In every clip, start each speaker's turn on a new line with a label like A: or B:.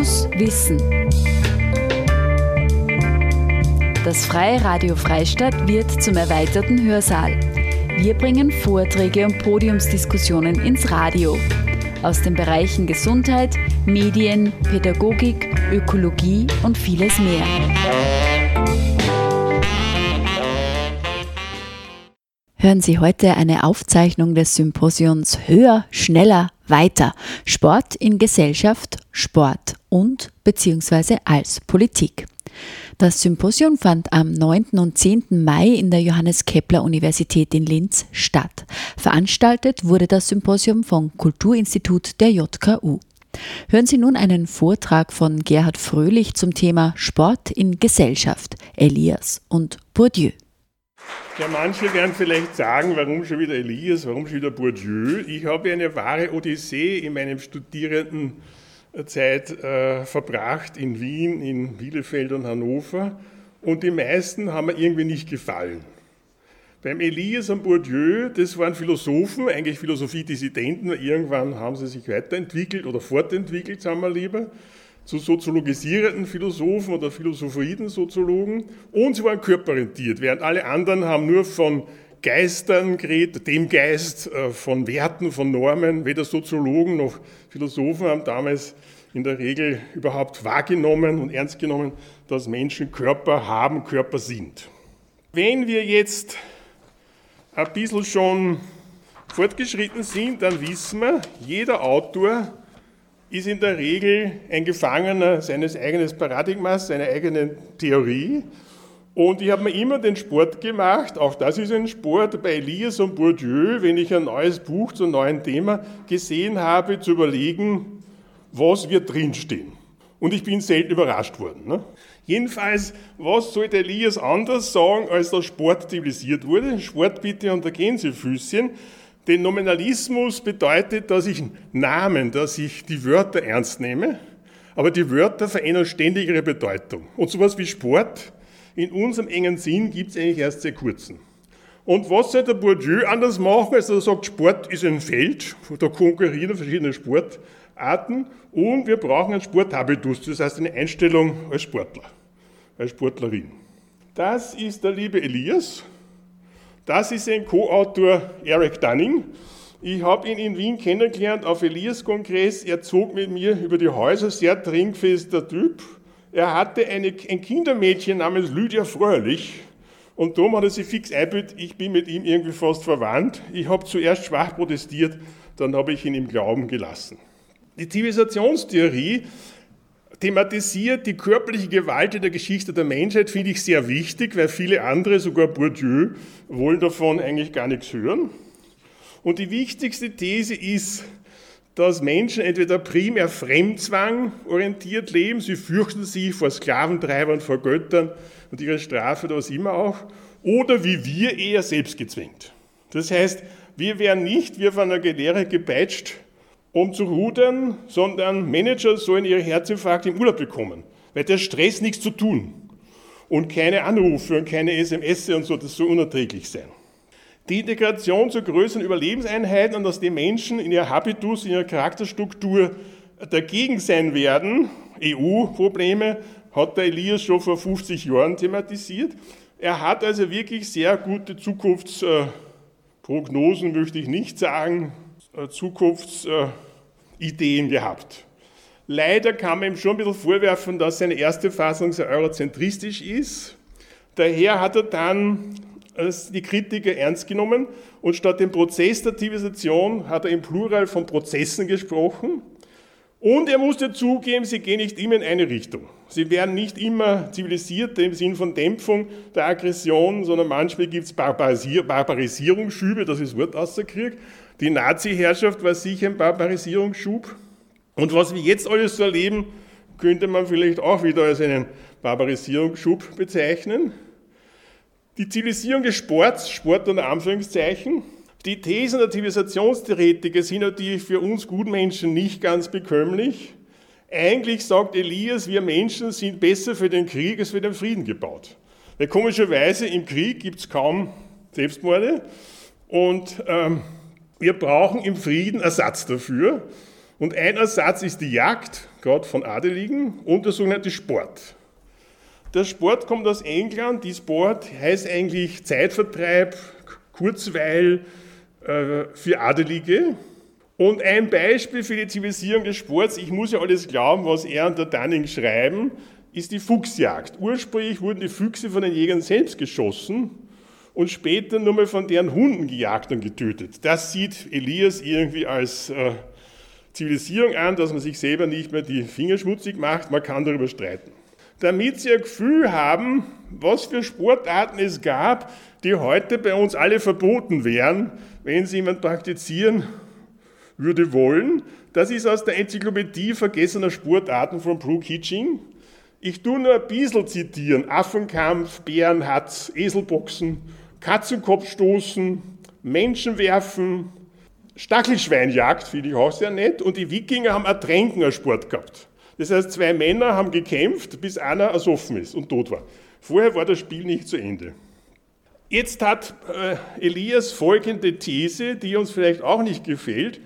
A: Fokus Wissen. Das Freie Radio Freistadt wird zum erweiterten Hörsaal. Wir bringen Vorträge und Podiumsdiskussionen ins Radio. Aus den Bereichen Gesundheit, Medien, Pädagogik, Ökologie und vieles mehr. Hören Sie heute eine Aufzeichnung des Symposions Höher, Schneller, Weiter. Sport in Gesellschaft, Sport und bzw. als Politik. Das Symposium fand am 9. und 10. Mai in der Johannes Kepler Universität in Linz statt. Veranstaltet wurde das Symposium vom Kulturinstitut der JKU. Hören Sie nun einen Vortrag von Gerhard Fröhlich zum Thema Sport in Gesellschaft, Elias und Bourdieu.
B: Ja, manche werden vielleicht sagen, warum schon wieder Elias, warum schon wieder Bourdieu. Ich habe eine wahre Odyssee in meinem Studierendenzeit äh, verbracht in Wien, in Bielefeld und Hannover. Und die meisten haben mir irgendwie nicht gefallen. Beim Elias und Bourdieu, das waren Philosophen, eigentlich Philosophiedissidenten, irgendwann haben sie sich weiterentwickelt oder fortentwickelt, sagen wir lieber zu soziologisierenden Philosophen oder philosophoiden Soziologen und sie waren körperorientiert, während alle anderen haben nur von Geistern geredet, dem Geist, äh, von Werten, von Normen. Weder Soziologen noch Philosophen haben damals in der Regel überhaupt wahrgenommen und ernst genommen, dass Menschen Körper haben, Körper sind. Wenn wir jetzt ein bisschen schon fortgeschritten sind, dann wissen wir, jeder Autor ist in der Regel ein Gefangener seines eigenen Paradigmas, seiner eigenen Theorie. Und ich habe mir immer den Sport gemacht, auch das ist ein Sport, bei Elias und Bourdieu, wenn ich ein neues Buch zu einem neuen Thema gesehen habe, zu überlegen, was wird drinstehen. Und ich bin selten überrascht worden. Ne? Jedenfalls, was sollte Elias anders sagen, als der Sport zivilisiert wurde? Sport bitte unter Gänsefüßchen. Denn Nominalismus bedeutet, dass ich Namen, dass ich die Wörter ernst nehme, aber die Wörter verändern ständig ihre Bedeutung. Und sowas wie Sport in unserem engen Sinn gibt es eigentlich erst seit kurzem. Und was soll der Bourdieu anders machen, als er sagt, Sport ist ein Feld, da konkurrieren verschiedene Sportarten und wir brauchen einen Sporthabitus, das heißt eine Einstellung als Sportler, als Sportlerin. Das ist der liebe Elias, das ist ein Co-Autor Eric Dunning. Ich habe ihn in Wien kennengelernt auf Elias-Kongress. Er zog mit mir über die Häuser, sehr trinkfester Typ. Er hatte eine, ein Kindermädchen namens Lydia Fröhlich. Und darum hat er sich fix eingebildet, ich bin mit ihm irgendwie fast verwandt. Ich habe zuerst schwach protestiert, dann habe ich ihn im Glauben gelassen. Die Zivilisationstheorie thematisiert die körperliche Gewalt in der Geschichte der Menschheit, finde ich sehr wichtig, weil viele andere, sogar Bourdieu, wollen davon eigentlich gar nichts hören. Und die wichtigste These ist, dass Menschen entweder primär Fremdzwang orientiert leben, sie fürchten sich vor Sklaventreibern, vor Göttern und ihre Strafe, da was immer auch, oder wie wir eher selbstgezwängt. Das heißt, wir werden nicht wie von einer Gelehre gepeitscht, um zu rudern, sondern Manager sollen ihre Herzinfarkte im Urlaub bekommen, weil der Stress nichts zu tun und keine Anrufe und keine SMS und so, das soll unerträglich sein. Die Integration zu größeren Überlebenseinheiten und dass die Menschen in ihrer Habitus, in ihrer Charakterstruktur dagegen sein werden, EU-Probleme, hat der Elias schon vor 50 Jahren thematisiert. Er hat also wirklich sehr gute Zukunftsprognosen, möchte ich nicht sagen, äh, Zukunftsideen gehabt. Leider kann man ihm schon ein bisschen vorwerfen, dass seine erste Fassung sehr eurozentristisch ist. Daher hat er dann die Kritiker ernst genommen und statt dem Prozess der Zivilisation hat er im Plural von Prozessen gesprochen. Und er musste zugeben, sie gehen nicht immer in eine Richtung. Sie werden nicht immer zivilisiert im Sinn von Dämpfung der Aggression, sondern manchmal gibt es Barbarisierungsschübe, das ist Wort aus der Krieg. Die Nazi-Herrschaft war sicher ein Barbarisierungsschub. Und was wir jetzt alles so erleben, könnte man vielleicht auch wieder als einen Barbarisierungsschub bezeichnen. Die Zivilisierung des Sports, Sport unter Anführungszeichen, die Thesen der Zivilisationstheoretiker sind natürlich für uns Gutmenschen nicht ganz bekömmlich. Eigentlich sagt Elias, wir Menschen sind besser für den Krieg als für den Frieden gebaut. Weil komischerweise im Krieg gibt es kaum Selbstmorde und ähm, wir brauchen im Frieden Ersatz dafür. Und ein Ersatz ist die Jagd, gerade von Adeligen, und der sogenannte Sport. Der Sport kommt aus England. Die Sport heißt eigentlich Zeitvertreib, Kurzweil äh, für Adelige. Und ein Beispiel für die Zivilisierung des Sports, ich muss ja alles glauben, was er und der Dunning schreiben, ist die Fuchsjagd. Ursprünglich wurden die Füchse von den Jägern selbst geschossen und später nur mal von deren Hunden gejagt und getötet. Das sieht Elias irgendwie als äh, Zivilisierung an, dass man sich selber nicht mehr die Finger schmutzig macht. Man kann darüber streiten. Damit sie ein Gefühl haben, was für Sportarten es gab, die heute bei uns alle verboten wären, wenn sie jemand praktizieren würde wollen. Das ist aus der Enzyklopädie vergessener Sportarten von Brooke Hitching. Ich tue nur ein bisschen zitieren. Affenkampf, Bärenhatz, Eselboxen, Katzenkopfstoßen, Menschenwerfen, Stachelschweinjagd finde ich auch sehr nett. Und die Wikinger haben Ertränken als Sport gehabt. Das heißt, zwei Männer haben gekämpft, bis einer ersoffen ist und tot war. Vorher war das Spiel nicht zu Ende. Jetzt hat äh, Elias folgende These, die uns vielleicht auch nicht gefällt.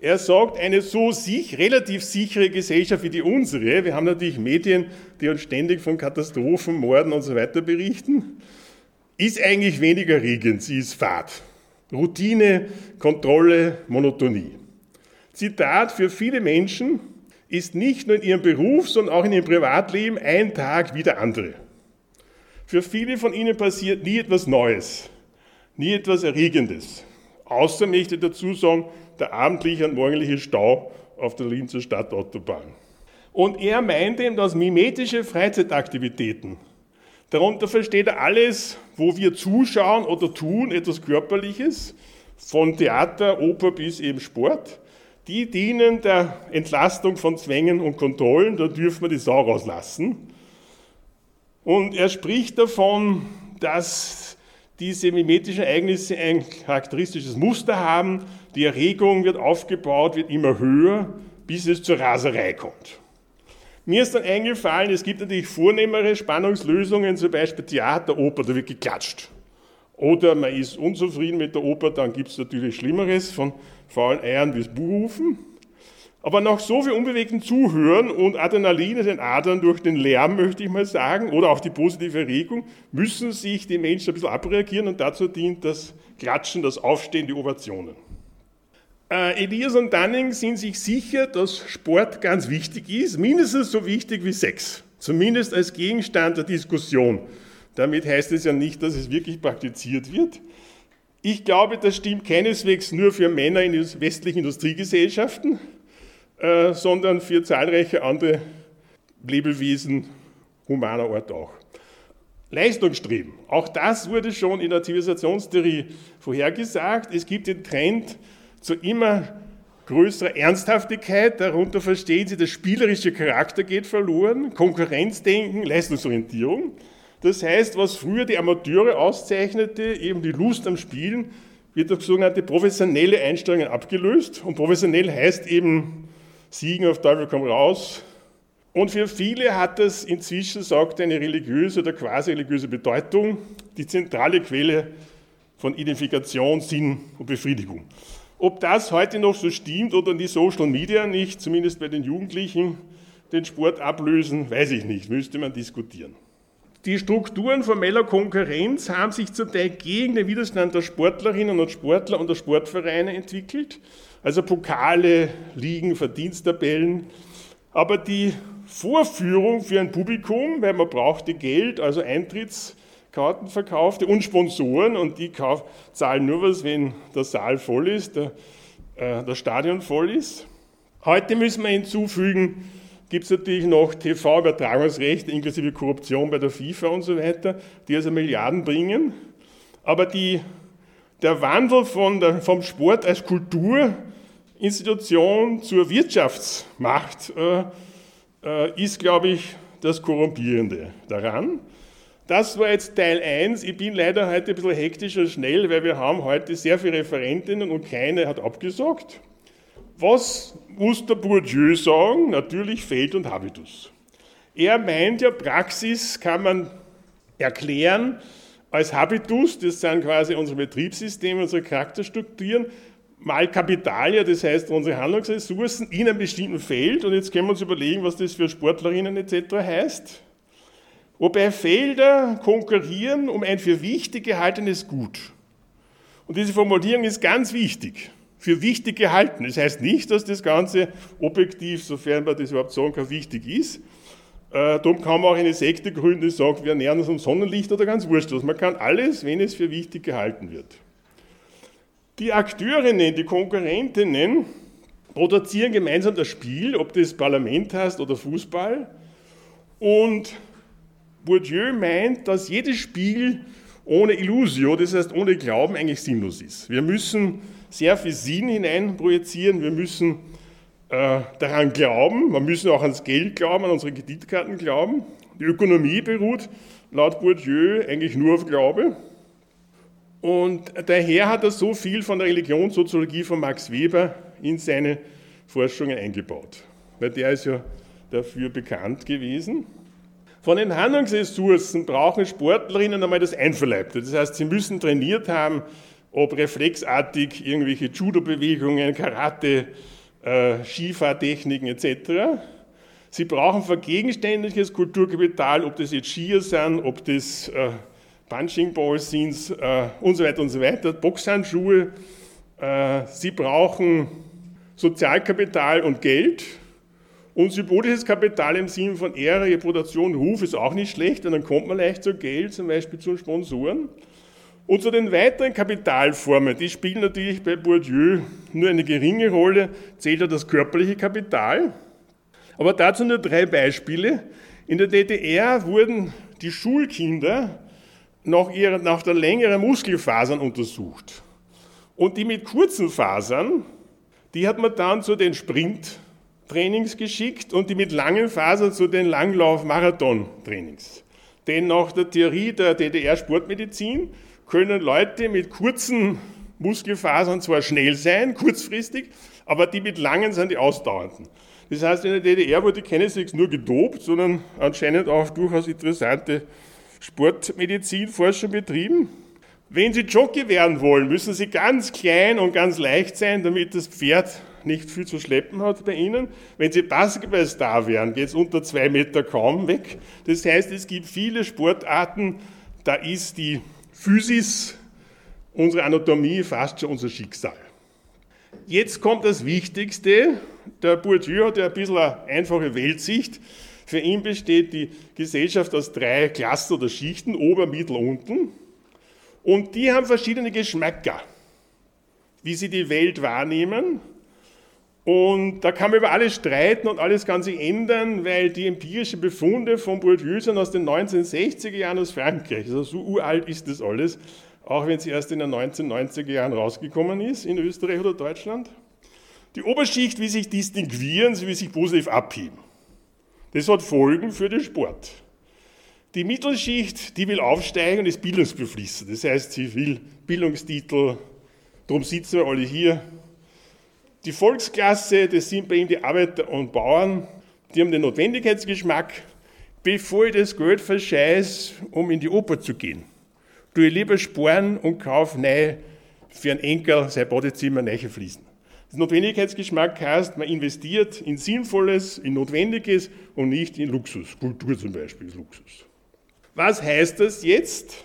B: Er sagt, eine so sich, relativ sichere Gesellschaft wie die unsere, wir haben natürlich Medien, die uns ständig von Katastrophen, Morden und so weiter berichten, ist eigentlich weniger erregend, sie ist Fahrt. Routine, Kontrolle, Monotonie. Zitat, für viele Menschen ist nicht nur in ihrem Beruf, sondern auch in ihrem Privatleben ein Tag wie der andere. Für viele von ihnen passiert nie etwas Neues, nie etwas Erregendes. Außer, möchte ich dazu sagen, der abendliche und morgendliche Stau auf der Linzer Stadtautobahn. Und er meint eben, dass mimetische Freizeitaktivitäten, darunter versteht er alles, wo wir zuschauen oder tun, etwas Körperliches, von Theater, Oper bis eben Sport, die dienen der Entlastung von Zwängen und Kontrollen, da dürfen wir die Sau rauslassen. Und er spricht davon, dass diese mimetischen Ereignisse ein charakteristisches Muster haben. Die Erregung wird aufgebaut, wird immer höher, bis es zur Raserei kommt. Mir ist dann eingefallen, es gibt natürlich vornehmere Spannungslösungen, zum Beispiel Theater, Oper, da wird geklatscht. Oder man ist unzufrieden mit der Oper, dann gibt es natürlich Schlimmeres, von faulen Eiern bis Buhrufen. Aber nach so viel unbewegten Zuhören und Adrenalin in den Adern durch den Lärm, möchte ich mal sagen, oder auch die positive Erregung, müssen sich die Menschen ein bisschen abreagieren und dazu dient das Klatschen, das Aufstehen, die Ovationen. Äh, Elias und Dunning sind sich sicher, dass Sport ganz wichtig ist, mindestens so wichtig wie Sex, zumindest als Gegenstand der Diskussion. Damit heißt es ja nicht, dass es wirklich praktiziert wird. Ich glaube, das stimmt keineswegs nur für Männer in westlichen Industriegesellschaften, äh, sondern für zahlreiche andere Lebewesen humaner Art auch. Leistungsstreben. Auch das wurde schon in der Zivilisationstheorie vorhergesagt. Es gibt den Trend zu immer größerer Ernsthaftigkeit. Darunter verstehen Sie, der spielerische Charakter geht verloren, Konkurrenzdenken, Leistungsorientierung. Das heißt, was früher die Amateure auszeichnete, eben die Lust am Spielen, wird durch sogenannte professionelle Einstellungen abgelöst. Und professionell heißt eben Siegen auf Teufel komm raus. Und für viele hat das inzwischen, sagt eine religiöse oder quasi religiöse Bedeutung, die zentrale Quelle von Identifikation, Sinn und Befriedigung. Ob das heute noch so stimmt oder die Social Media nicht, zumindest bei den Jugendlichen, den Sport ablösen, weiß ich nicht, müsste man diskutieren. Die Strukturen formeller Konkurrenz haben sich zum Teil gegen den Widerstand der Sportlerinnen und Sportler und der Sportvereine entwickelt also Pokale, Ligen, Verdiensttabellen. Aber die Vorführung für ein Publikum, weil man brauchte Geld, also Eintrittskarten verkaufte und Sponsoren und die zahlen nur was, wenn der Saal voll ist, der, äh, das Stadion voll ist. Heute müssen wir hinzufügen, gibt es natürlich noch TV-Übertragungsrechte inklusive Korruption bei der FIFA und so weiter, die also Milliarden bringen. Aber die, der Wandel von der, vom Sport als Kultur Institution zur Wirtschaftsmacht äh, äh, ist, glaube ich, das Korrumpierende daran. Das war jetzt Teil 1. Ich bin leider heute ein bisschen hektisch und schnell, weil wir haben heute sehr viele Referentinnen und keine hat abgesagt. Was muss der Bourdieu sagen? Natürlich Feld und Habitus. Er meint ja, Praxis kann man erklären als Habitus, das sind quasi unsere Betriebssysteme, unsere Charakterstrukturen, mal Kapitalia, das heißt unsere Handlungsressourcen in einem bestimmten Feld. Und jetzt können wir uns überlegen, was das für Sportlerinnen etc. heißt. Wobei Felder konkurrieren um ein für wichtig gehaltenes Gut. Und diese Formulierung ist ganz wichtig. Für wichtig gehalten. Das heißt nicht, dass das Ganze objektiv, sofern man das überhaupt sagen kann, wichtig ist. Äh, darum kann man auch eine Sekte gründen, die sagt, wir ernähren uns um Sonnenlicht oder ganz wurscht. Also man kann alles, wenn es für wichtig gehalten wird. Die Akteurinnen, die Konkurrentinnen produzieren gemeinsam das Spiel, ob das Parlament heißt oder Fußball. Und Bourdieu meint, dass jedes Spiel ohne Illusio, das heißt ohne Glauben, eigentlich sinnlos ist. Wir müssen sehr viel Sinn hineinprojizieren, wir müssen äh, daran glauben, wir müssen auch ans Geld glauben, an unsere Kreditkarten glauben. Die Ökonomie beruht laut Bourdieu eigentlich nur auf Glaube. Und daher hat er so viel von der Religionssoziologie von Max Weber in seine Forschungen eingebaut. Weil der ist ja dafür bekannt gewesen. Von den Handlungsressourcen brauchen Sportlerinnen einmal das Einverleibte. Das heißt, sie müssen trainiert haben, ob reflexartig irgendwelche Judo-Bewegungen, Karate, äh, Skifahrtechniken etc. Sie brauchen vergegenständliches Kulturkapital, ob das jetzt Skier sind, ob das äh, Punching Balls sind äh, und so weiter und so weiter, Boxhandschuhe. Äh, sie brauchen Sozialkapital und Geld. Und symbolisches Kapital im Sinne von Ehre, Reputation, Ruf ist auch nicht schlecht, denn dann kommt man leicht zu Geld, zum Beispiel zu Sponsoren. Und zu den weiteren Kapitalformen, die spielen natürlich bei Bourdieu nur eine geringe Rolle, zählt ja das körperliche Kapital. Aber dazu nur drei Beispiele. In der DDR wurden die Schulkinder nach, ihrer, nach der längeren Muskelfasern untersucht. Und die mit kurzen Fasern, die hat man dann zu den Sprinttrainings geschickt und die mit langen Fasern zu den Langlauf-Marathon-Trainings. Denn nach der Theorie der DDR-Sportmedizin können Leute mit kurzen Muskelfasern zwar schnell sein, kurzfristig, aber die mit langen sind die ausdauernden. Das heißt, in der DDR wurde keineswegs nur gedopt, sondern anscheinend auch durchaus interessante Sportmedizinforschung betrieben. Wenn Sie Jockey werden wollen, müssen Sie ganz klein und ganz leicht sein, damit das Pferd nicht viel zu schleppen hat bei Ihnen. Wenn Sie Basketballstar werden, geht es unter zwei Meter kaum weg. Das heißt, es gibt viele Sportarten, da ist die Physis, unsere Anatomie fast schon unser Schicksal. Jetzt kommt das Wichtigste. Der Bourdieu hat ja ein bisschen eine einfache Weltsicht. Für ihn besteht die Gesellschaft aus drei Klassen oder Schichten, Ober-, Mittel-, Unten. Und die haben verschiedene Geschmäcker, wie sie die Welt wahrnehmen. Und da kann man über alles streiten und alles sich ändern, weil die empirischen Befunde von Bourdieu aus den 1960er Jahren aus Frankreich. Also so uralt ist das alles, auch wenn sie erst in den 1990er Jahren rausgekommen ist, in Österreich oder Deutschland. Die Oberschicht will sich distinguieren, sie will sich positiv abheben. Das hat Folgen für den Sport. Die Mittelschicht, die will aufsteigen und ist bildungsbeflissen. Das heißt, sie will Bildungstitel, darum sitzen wir alle hier. Die Volksklasse, das sind bei ihm die Arbeiter und Bauern, die haben den Notwendigkeitsgeschmack. Bevor ich das Geld verscheiß, um in die Oper zu gehen, tue ich lieber sparen und kaufe neu für einen Enkel sein Badezimmer neue Fliesen. Das Notwendigkeitsgeschmack heißt, man investiert in Sinnvolles, in Notwendiges und nicht in Luxus. Kultur zum Beispiel ist Luxus. Was heißt das jetzt?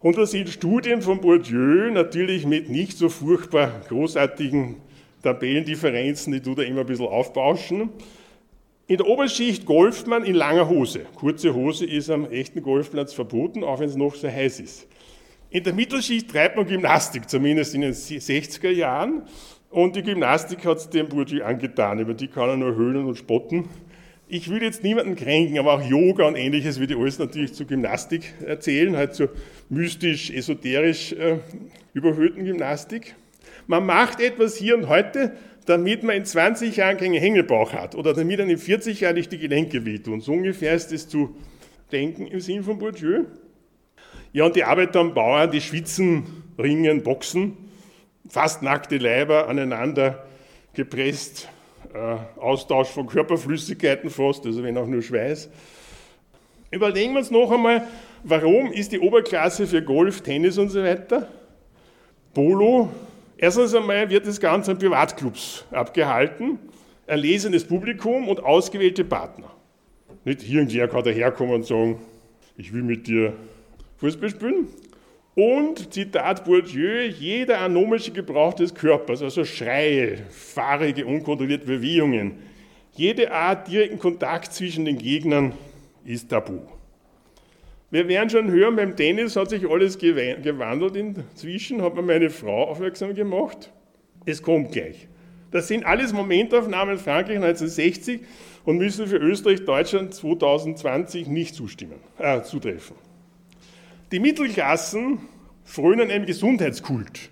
B: Und da sind Studien von Bourdieu natürlich mit nicht so furchtbar großartigen Tabellendifferenzen, die tut er immer ein bisschen aufbauschen. In der Oberschicht golft man in langer Hose. Kurze Hose ist am echten Golfplatz verboten, auch wenn es noch so heiß ist. In der Mittelschicht treibt man Gymnastik, zumindest in den 60er Jahren. Und die Gymnastik hat es dem Bourdieu angetan, über die kann er nur höhnen und spotten. Ich will jetzt niemanden kränken, aber auch Yoga und ähnliches würde ich alles natürlich zu Gymnastik erzählen, halt zur mystisch, esoterisch äh, überhöhten Gymnastik. Man macht etwas hier und heute, damit man in 20 Jahren keinen Hängebauch hat oder damit dann in 40 Jahren nicht die Gelenke wehtun. So ungefähr ist es zu denken im Sinn von Bourdieu. Ja, und die Arbeiter und Bauern, die schwitzen, ringen, boxen fast nackte Leiber aneinander gepresst, äh, Austausch von Körperflüssigkeiten fast, also wenn auch nur Schweiß. Überlegen wir uns noch einmal, warum ist die Oberklasse für Golf, Tennis und so weiter? Polo Erstens einmal wird das Ganze in Privatclubs abgehalten, erlesenes Publikum und ausgewählte Partner. Nicht irgendwer kann daherkommen und sagen, ich will mit dir Fußball spielen. Und, Zitat Bourdieu, jeder anomische Gebrauch des Körpers, also Schreie, fahrige, unkontrollierte Bewegungen, jede Art direkten Kontakt zwischen den Gegnern ist tabu. Wir werden schon hören, beim Tennis hat sich alles gewandelt inzwischen, hat mir meine Frau aufmerksam gemacht. Es kommt gleich. Das sind alles Momentaufnahmen Frankreich 1960 und müssen für Österreich, Deutschland 2020 nicht zustimmen, äh, zutreffen. Die Mittelklassen frönen einem Gesundheitskult.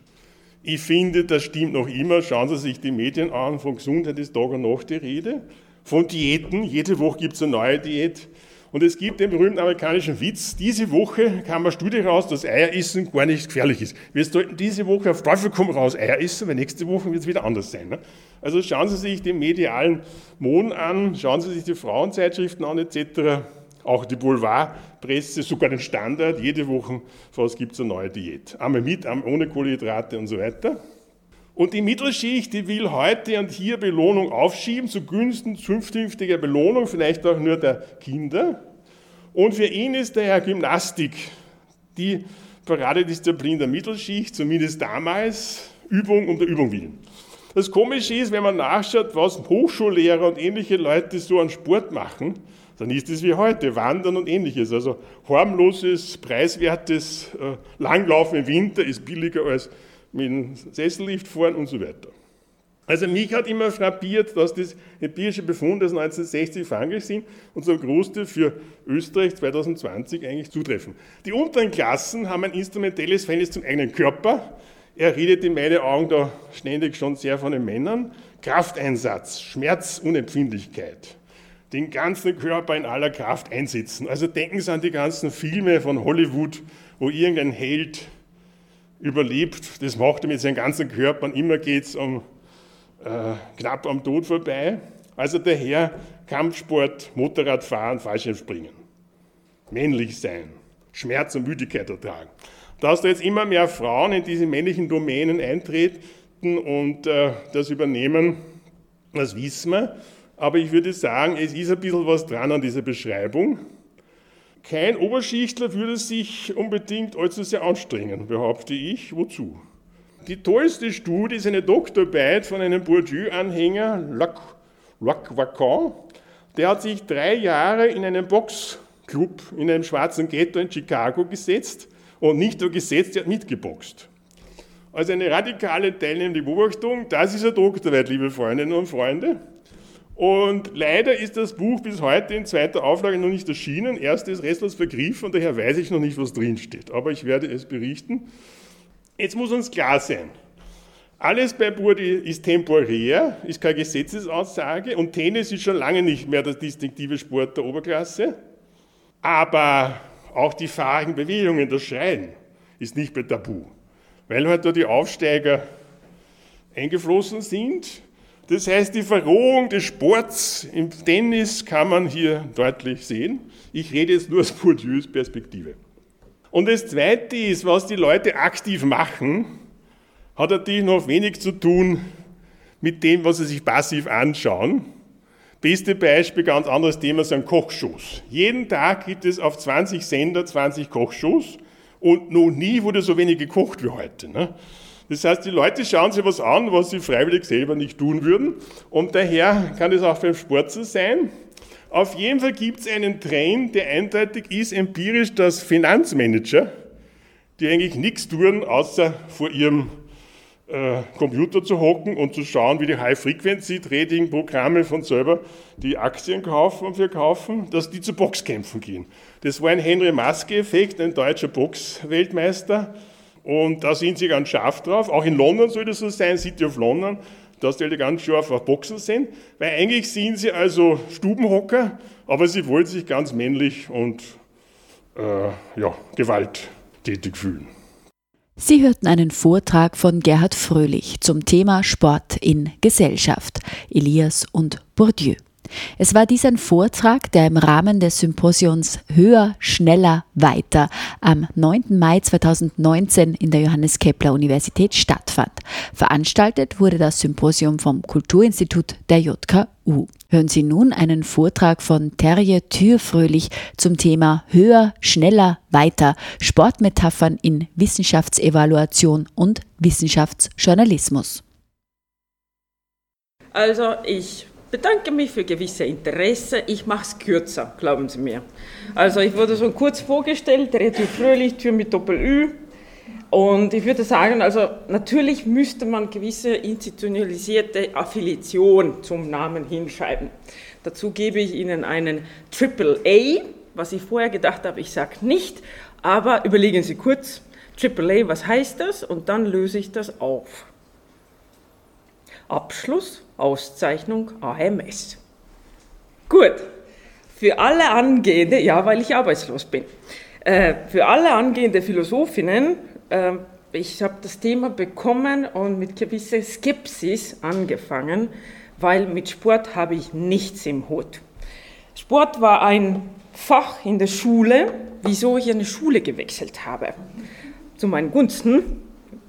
B: Ich finde, das stimmt noch immer. Schauen Sie sich die Medien an. Von Gesundheit ist Tag und Nacht die Rede. Von Diäten. Jede Woche gibt es eine neue Diät. Und es gibt den berühmten amerikanischen Witz, diese Woche kam eine Studie raus, dass Eieressen gar nicht gefährlich ist. Wir sollten diese Woche auf Teufel komm raus Eier essen, weil nächste Woche wird es wieder anders sein. Ne? Also schauen Sie sich den medialen Mohn an, schauen Sie sich die Frauenzeitschriften an etc., auch die Boulevardpresse, sogar den Standard, jede Woche fast gibt es eine neue Diät. Einmal mit, einmal ohne Kohlenhydrate und so weiter. Und die Mittelschicht, die will heute und hier Belohnung aufschieben, zugunsten zukünftiger Belohnung, vielleicht auch nur der Kinder. Und für ihn ist daher Gymnastik die Paradedisziplin der Mittelschicht, zumindest damals, Übung um der Übung willen. Das Komische ist, wenn man nachschaut, was Hochschullehrer und ähnliche Leute so an Sport machen, dann ist es wie heute, Wandern und ähnliches. Also harmloses, preiswertes äh, Langlaufen im Winter ist billiger als mit dem Sessellift fahren und so weiter. Also mich hat immer frappiert, dass das empirische Befunde aus 1960 Frankreich sind und zum Großteil für Österreich 2020 eigentlich zutreffen. Die unteren Klassen haben ein instrumentelles Verhältnis zum eigenen Körper. Er redet in meinen Augen da ständig schon sehr von den Männern. Krafteinsatz, Schmerzunempfindlichkeit, den ganzen Körper in aller Kraft einsetzen. Also denken Sie an die ganzen Filme von Hollywood, wo irgendein Held überlebt. Das macht er mit seinem ganzen Körper und immer geht es um, äh, knapp am Tod vorbei. Also daher Kampfsport, Motorradfahren, Fallschirmspringen. Männlich sein, Schmerz und Müdigkeit ertragen. Dass da jetzt immer mehr Frauen in diese männlichen Domänen eintreten und äh, das übernehmen, das wissen wir. Aber ich würde sagen, es ist ein bisschen was dran an dieser Beschreibung. Kein Oberschichtler würde sich unbedingt allzu sehr anstrengen, behaupte ich. Wozu? Die tollste Studie ist eine Doktorarbeit von einem Bourdieu-Anhänger, Lac, Lac Vacan. Der hat sich drei Jahre in einem Boxclub in einem schwarzen Ghetto in Chicago gesetzt und nicht nur gesetzt, er hat mitgeboxt. Also eine radikale teilnehmende Beobachtung, das ist eine Doktorarbeit, liebe Freundinnen und Freunde. Und leider ist das Buch bis heute in zweiter Auflage noch nicht erschienen. Erst ist restlos vergriffen und daher weiß ich noch nicht, was drinsteht. Aber ich werde es berichten. Jetzt muss uns klar sein, alles bei Burdi ist temporär, ist keine Gesetzesaussage und Tennis ist schon lange nicht mehr der distinktive Sport der Oberklasse. Aber auch die fahrigen Bewegungen, das Schreien, ist nicht mehr tabu, weil halt da die Aufsteiger eingeflossen sind das heißt, die Verrohung des Sports im Tennis kann man hier deutlich sehen. Ich rede jetzt nur aus Bourdieus Perspektive. Und das Zweite ist, was die Leute aktiv machen, hat natürlich noch wenig zu tun mit dem, was sie sich passiv anschauen. Beste Beispiel, ganz anderes Thema, sind Kochshows. Jeden Tag gibt es auf 20 Sender 20 Kochshows und noch nie wurde so wenig gekocht wie heute. Ne? Das heißt, die Leute schauen sich was an, was sie freiwillig selber nicht tun würden. Und daher kann es auch beim Sport so sein. Auf jeden Fall gibt es einen Trend, der eindeutig ist, empirisch, dass Finanzmanager, die eigentlich nichts tun, außer vor ihrem äh, Computer zu hocken und zu schauen, wie die High-Frequency-Trading-Programme von selber die Aktien kaufen und verkaufen, dass die zu Boxkämpfen gehen. Das war ein Henry Maske-Effekt, ein deutscher Boxweltmeister, und da sind sie ganz scharf drauf. Auch in London soll das so sein, City of London, dass die ganz scharf auf Boxen sind. Weil eigentlich sind sie also Stubenhocker, aber sie wollen sich ganz männlich und äh, ja, gewalttätig fühlen.
A: Sie hörten einen Vortrag von Gerhard Fröhlich zum Thema Sport in Gesellschaft, Elias und Bourdieu. Es war dies ein Vortrag, der im Rahmen des Symposions Höher, Schneller, Weiter am 9. Mai 2019 in der Johannes Kepler Universität stattfand. Veranstaltet wurde das Symposium vom Kulturinstitut der JKU. Hören Sie nun einen Vortrag von Terje Türfröhlich zum Thema Höher, Schneller, Weiter, Sportmetaphern in Wissenschaftsevaluation und Wissenschaftsjournalismus.
C: Also ich bedanke mich für gewisse Interesse. Ich mache es kürzer, glauben Sie mir. Also ich wurde so kurz vorgestellt, relativ fröhlich, Tür mit Doppel-Ü. Und ich würde sagen, also natürlich müsste man gewisse institutionalisierte Affiliation zum Namen hinschreiben. Dazu gebe ich Ihnen einen Triple A. Was ich vorher gedacht habe, ich sage nicht, aber überlegen Sie kurz, Triple A, was heißt das? Und dann löse ich das auf. Abschluss, Auszeichnung, AMS. Gut, für alle angehende, ja, weil ich arbeitslos bin, äh, für alle angehende Philosophinnen, äh, ich habe das Thema bekommen und mit gewisser Skepsis angefangen, weil mit Sport habe ich nichts im Hut. Sport war ein Fach in der Schule, wieso ich eine Schule gewechselt habe. Zu meinen Gunsten,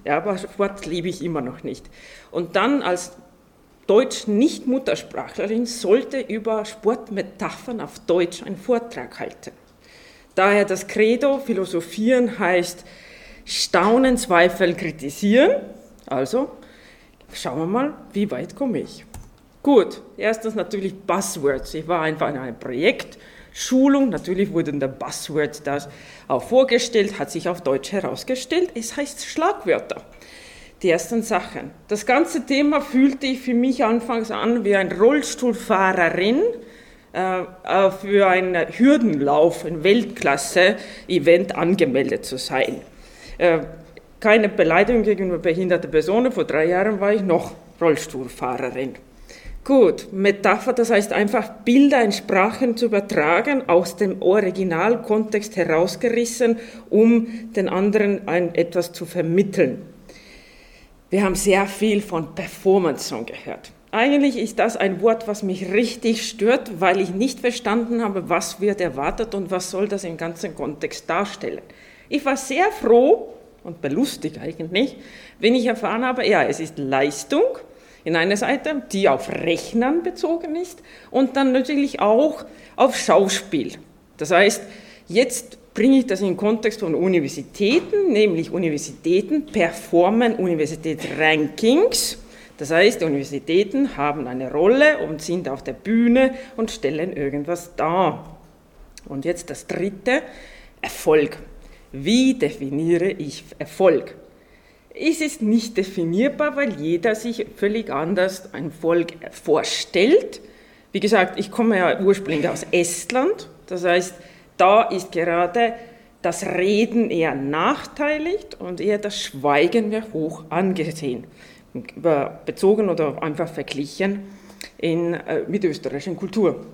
C: ja, aber Sport liebe ich immer noch nicht. Und dann als Deutsch-Nicht-Muttersprachlerin sollte über Sportmetaphern auf Deutsch einen Vortrag halten. Daher das Credo, Philosophieren heißt Staunen, Zweifeln, Kritisieren. Also schauen wir mal, wie weit komme ich. Gut, erstens natürlich Buzzwords. Ich war einfach in einem Projekt, Schulung, natürlich wurden da Buzzwords das auch vorgestellt, hat sich auf Deutsch herausgestellt. Es heißt Schlagwörter die ersten Sachen. Das ganze Thema fühlte ich für mich anfangs an wie ein Rollstuhlfahrerin äh, äh, für einen Hürdenlauf, ein Weltklasse-Event angemeldet zu sein. Äh, keine Beleidigung gegenüber behinderten Personen. Vor drei Jahren war ich noch Rollstuhlfahrerin. Gut, Metapher, das heißt einfach Bilder in Sprachen zu übertragen, aus dem Originalkontext herausgerissen, um den anderen ein, etwas zu vermitteln. Wir haben sehr viel von Performance Song gehört. Eigentlich ist das ein Wort, was mich richtig stört, weil ich nicht verstanden habe, was wird erwartet und was soll das im ganzen Kontext darstellen. Ich war sehr froh und belustigt eigentlich, wenn ich erfahren habe, ja, es ist Leistung in einer Seite, die auf Rechnern bezogen ist und dann natürlich auch auf Schauspiel. Das heißt, jetzt bringe ich das in den Kontext von Universitäten, nämlich Universitäten performen Universitätsrankings. Das heißt, Universitäten haben eine Rolle und sind auf der Bühne und stellen irgendwas dar. Und jetzt das dritte, Erfolg. Wie definiere ich Erfolg? Es ist nicht definierbar, weil jeder sich völlig anders ein Erfolg vorstellt. Wie gesagt, ich komme ja ursprünglich aus Estland, das heißt, da ist gerade das Reden eher nachteilig und eher das Schweigen wird hoch angesehen, bezogen oder einfach verglichen in, äh, mit österreichischen Kultur.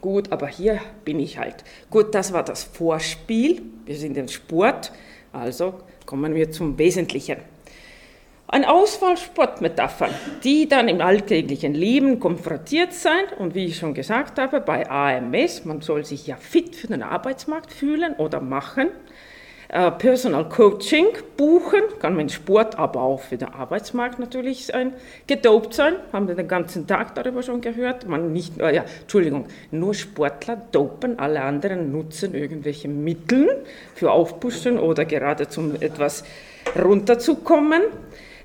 C: Gut, aber hier bin ich halt. Gut, das war das Vorspiel. Wir sind im Sport, also kommen wir zum Wesentlichen. Ein Auswahl Sportmetaphern, die dann im alltäglichen Leben konfrontiert sein und wie ich schon gesagt habe, bei AMS, man soll sich ja fit für den Arbeitsmarkt fühlen oder machen. Äh, Personal Coaching buchen, kann man Sport, aber auch für den Arbeitsmarkt natürlich sein. Gedopt sein, haben wir den ganzen Tag darüber schon gehört. Man nicht, ja, Entschuldigung, nur Sportler dopen, alle anderen nutzen irgendwelche Mittel für Aufpushen oder gerade zum etwas runterzukommen.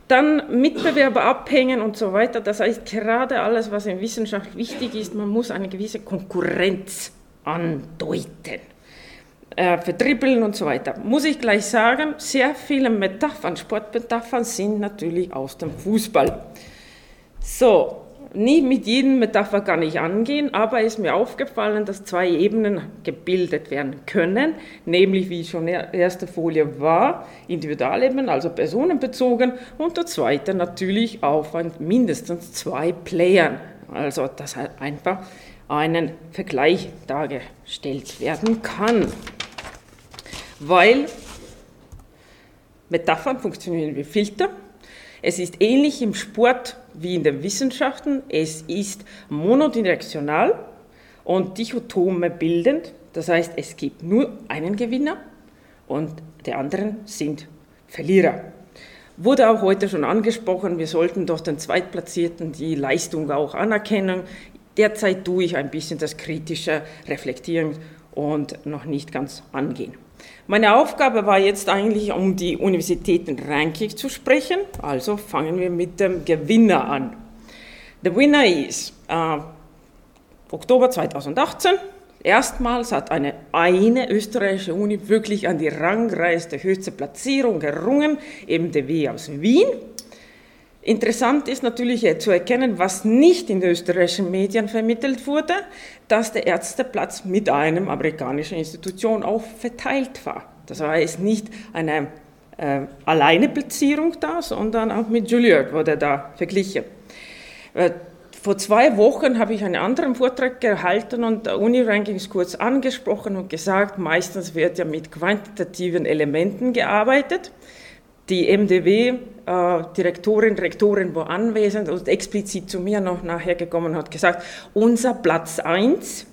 C: Dann Mitbewerber abhängen und so weiter. Das heißt, gerade alles, was in Wissenschaft wichtig ist, man muss eine gewisse Konkurrenz andeuten. Äh, verdribbeln und so weiter. Muss ich gleich sagen, sehr viele Metaphern, Sportmetaphern sind natürlich aus dem Fußball. So, nicht mit jedem Metapher kann ich angehen, aber es ist mir aufgefallen, dass zwei Ebenen gebildet werden können, nämlich wie schon ersten Folie war, Individualebenen, also personenbezogen, und der zweite natürlich auf mindestens zwei Playern, also dass halt einfach einen Vergleich dargestellt werden kann. Weil Metaphern funktionieren wie Filter. Es ist ähnlich im Sport wie in den Wissenschaften. Es ist monodirektional und dichotome bildend. Das heißt, es gibt nur einen Gewinner und die anderen sind Verlierer. Wurde auch heute schon angesprochen, wir sollten doch den Zweitplatzierten die Leistung auch anerkennen. Derzeit tue ich ein bisschen das kritische Reflektieren und noch nicht ganz angehen. Meine Aufgabe war jetzt eigentlich, um die Universitäten-Ranking zu sprechen. Also fangen wir mit dem Gewinner an. Der Winner ist äh, Oktober 2018. Erstmals hat eine, eine österreichische Uni wirklich an die rangreichste höchste Platzierung gerungen, eben der W aus Wien. Interessant ist natürlich zu erkennen, was nicht in den österreichischen Medien vermittelt wurde, dass der Ärzteplatz mit einem amerikanischen Institution auch verteilt war. Das jetzt nicht eine äh, alleine Platzierung da, sondern auch mit Juilliard wurde da verglichen. Äh, vor zwei Wochen habe ich einen anderen Vortrag gehalten und Uni-Rankings kurz angesprochen und gesagt, meistens wird ja mit quantitativen Elementen gearbeitet die MDW-Direktorin, äh, Rektorin war anwesend und explizit zu mir noch nachher gekommen und hat gesagt, unser Platz 1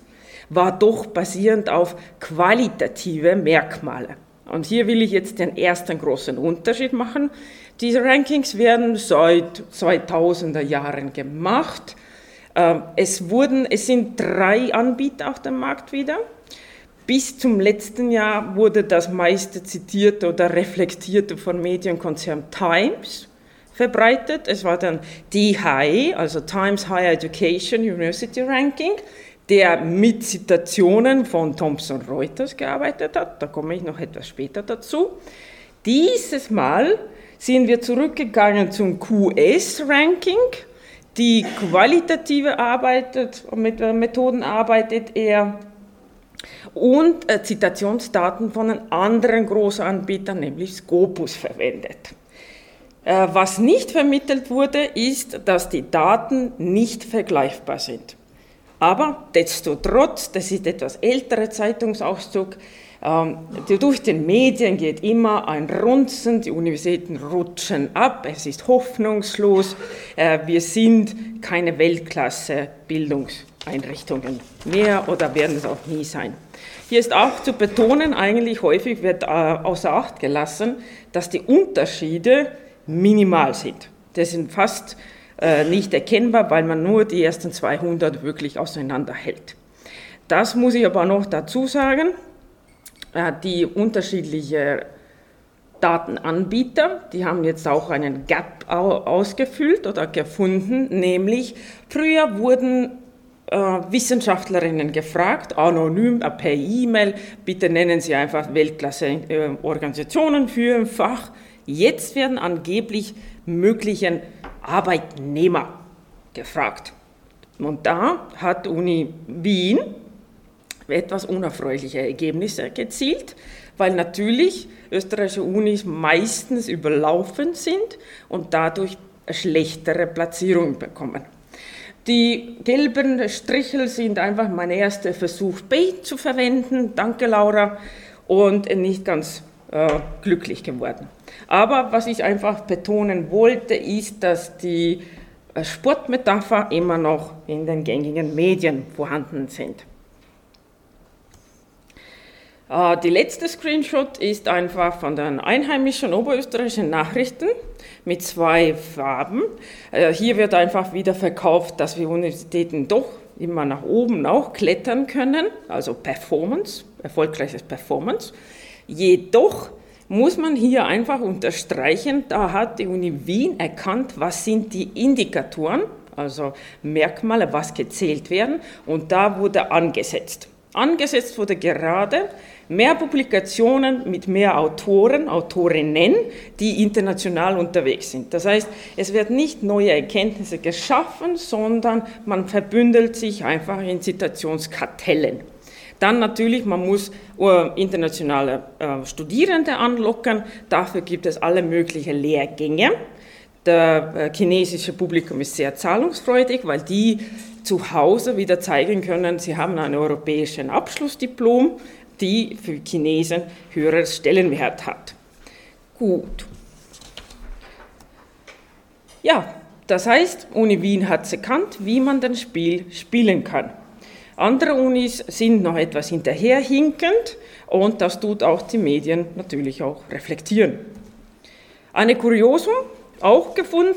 C: war doch basierend auf qualitative Merkmale. Und hier will ich jetzt den ersten großen Unterschied machen. Diese Rankings werden seit 2000er Jahren gemacht. Ähm, es, wurden, es sind drei Anbieter auf dem Markt wieder. Bis zum letzten Jahr wurde das meiste zitierte oder reflektierte von Medienkonzern Times verbreitet. Es war dann DHE, also Times Higher Education University Ranking, der mit Zitationen von Thomson Reuters gearbeitet hat. Da komme ich noch etwas später dazu. Dieses Mal sind wir zurückgegangen zum QS-Ranking. Die qualitative arbeitet, mit Methoden arbeitet er und äh, Zitationsdaten von einem anderen Großanbieter, nämlich Scopus, verwendet. Äh, was nicht vermittelt wurde, ist, dass die Daten nicht vergleichbar sind. Aber destotrotz, das ist etwas älterer Zeitungsauszug, ähm, durch den Medien geht immer ein Runzen, die Universitäten rutschen ab, es ist hoffnungslos, äh, wir sind keine Weltklasse-Bildungseinrichtungen mehr oder werden es auch nie sein. Hier ist auch zu betonen, eigentlich häufig wird äh, außer Acht gelassen, dass die Unterschiede minimal sind. Das sind fast äh, nicht erkennbar, weil man nur die ersten 200 wirklich auseinanderhält. Das muss ich aber noch dazu sagen, äh, die unterschiedlichen Datenanbieter, die haben jetzt auch einen Gap ausgefüllt oder gefunden, nämlich früher wurden Wissenschaftlerinnen gefragt, anonym äh, per E-Mail, bitte nennen Sie einfach Weltklasse-Organisationen für ein Fach. Jetzt werden angeblich möglichen Arbeitnehmer gefragt. Und da hat Uni Wien etwas unerfreuliche Ergebnisse erzielt, weil natürlich österreichische Unis meistens überlaufen sind und dadurch schlechtere Platzierungen bekommen. Die gelben Strichel sind einfach mein erster Versuch, B zu verwenden. Danke, Laura. Und nicht ganz äh, glücklich geworden. Aber was ich einfach betonen wollte, ist, dass die äh, Sportmetapher immer noch in den gängigen Medien vorhanden sind. Äh, die letzte Screenshot ist einfach von den einheimischen oberösterreichischen Nachrichten mit zwei Farben. Äh, hier wird einfach wieder verkauft, dass wir Universitäten doch immer nach oben auch klettern können, also Performance, erfolgreiches Performance. Jedoch muss man hier einfach unterstreichen, da hat die Uni Wien erkannt, was sind die Indikatoren, also Merkmale, was gezählt werden, und da wurde angesetzt. Angesetzt wurde gerade mehr Publikationen mit mehr Autoren, Autorinnen, die international unterwegs sind. Das heißt, es wird nicht neue Erkenntnisse geschaffen, sondern man verbündelt sich einfach in Zitationskartellen. Dann natürlich, man muss äh, internationale äh, Studierende anlocken. Dafür gibt es alle möglichen Lehrgänge. Der äh, chinesische Publikum ist sehr zahlungsfreudig, weil die zu Hause wieder zeigen können, sie haben ein europäisches Abschlussdiplom, die für Chinesen höherer Stellenwert hat. Gut. Ja, Das heißt, Uni Wien hat erkannt, wie man das Spiel spielen kann. Andere Unis sind noch etwas hinterherhinkend und das tut auch die Medien natürlich auch reflektieren. Eine Kuriosum auch gefunden.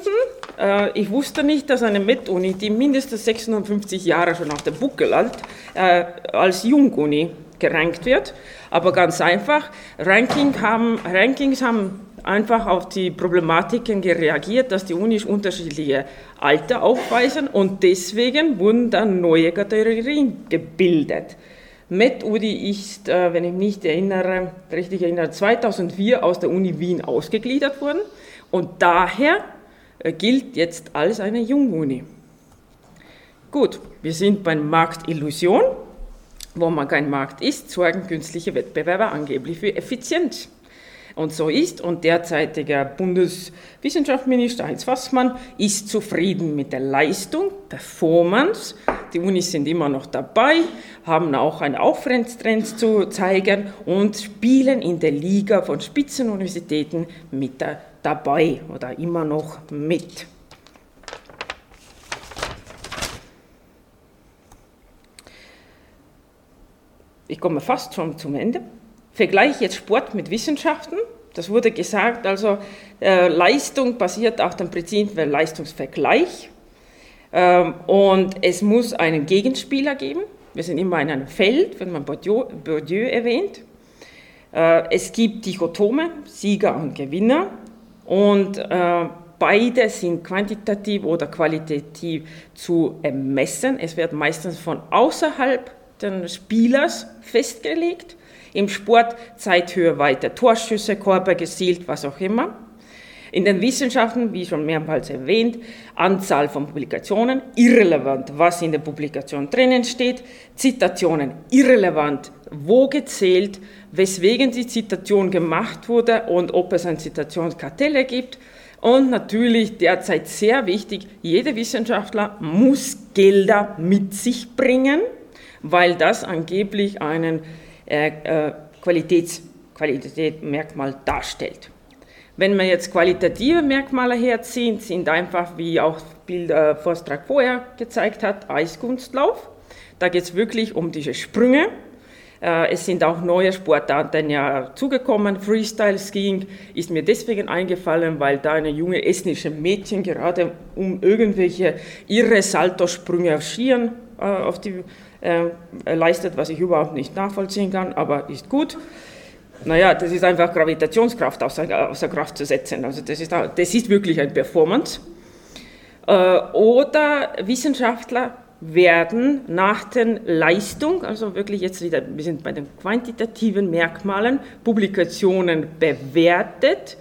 C: Äh, ich wusste nicht, dass eine Met-Uni, die mindestens 650 Jahre schon auf dem Buckel hat, äh, als Junguni gerankt wird. Aber ganz einfach, Ranking haben, Rankings haben einfach auf die Problematiken reagiert, dass die Unis unterschiedliche Alter aufweisen und deswegen wurden dann neue Kategorien gebildet. MedUdi ist, äh, wenn ich mich erinnere, richtig erinnere, 2004 aus der Uni Wien ausgegliedert worden und daher äh, gilt jetzt als eine Junguni. Gut, wir sind beim Markt Illusion. Wo man kein Markt ist, sorgen künstliche Wettbewerber angeblich für Effizienz und so ist. Und derzeitiger Bundeswissenschaftsminister Heinz Fassmann ist zufrieden mit der Leistung, Performance. Die Unis sind immer noch dabei, haben auch einen Aufwärtstrend zu zeigen und spielen in der Liga von Spitzenuniversitäten mit dabei oder immer noch mit. Ich komme fast schon zum Ende. Vergleiche jetzt Sport mit Wissenschaften. Das wurde gesagt, also äh, Leistung basiert auf dem Prinzip der Leistungsvergleich. Ähm, und es muss einen Gegenspieler geben. Wir sind immer in einem Feld, wenn man Bourdieu, Bourdieu erwähnt. Äh, es gibt Dichotome, Sieger und Gewinner. Und äh, beide sind quantitativ oder qualitativ zu ermessen. Es wird meistens von außerhalb des Spielers festgelegt. Im Sport Zeithöhe weiter, Torschüsse, Körper gezielt, was auch immer. In den Wissenschaften, wie schon mehrmals erwähnt, Anzahl von Publikationen, irrelevant, was in der Publikation drinnen steht, Zitationen, irrelevant, wo gezählt, weswegen die Zitation gemacht wurde und ob es ein Zitationskartell gibt. Und natürlich derzeit sehr wichtig, jeder Wissenschaftler muss Gelder mit sich bringen, weil das angeblich einen äh, äh, Qualitäts, Qualitätsmerkmal darstellt. Wenn man jetzt qualitative Merkmale herziehen, sind einfach, wie auch Bilder Vortrag vorher gezeigt hat, Eiskunstlauf. Da geht es wirklich um diese Sprünge. Äh, es sind auch neue Sportarten ja zugekommen. Freestyle Skiing ist mir deswegen eingefallen, weil da eine junge estnische Mädchen gerade um irgendwelche irre Saltosprünge auf Skiern auf die äh, leistet, was ich überhaupt nicht nachvollziehen kann, aber ist gut. Naja, das ist einfach Gravitationskraft außer, außer Kraft zu setzen. Also das ist, das ist wirklich ein Performance. Äh, oder Wissenschaftler werden nach der Leistung, also wirklich jetzt wieder, wir sind bei den quantitativen Merkmalen, Publikationen bewertet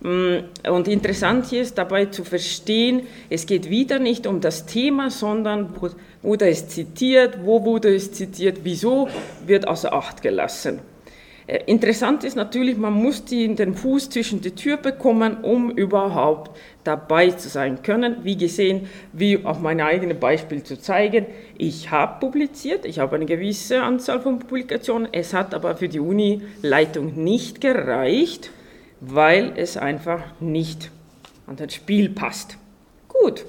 C: Mm, und interessant hier ist dabei zu verstehen, es geht wieder nicht um das Thema, sondern wurde es zitiert, wo wurde es zitiert, wieso wird außer Acht gelassen. Äh, interessant ist natürlich, man muss die, den Fuß zwischen die Tür bekommen, um überhaupt dabei zu sein können. Wie gesehen, wie auch mein eigenes Beispiel zu zeigen, ich habe publiziert, ich habe eine gewisse Anzahl von Publikationen, es hat aber für die Uni-Leitung nicht gereicht weil es einfach nicht an das Spiel passt. Gut.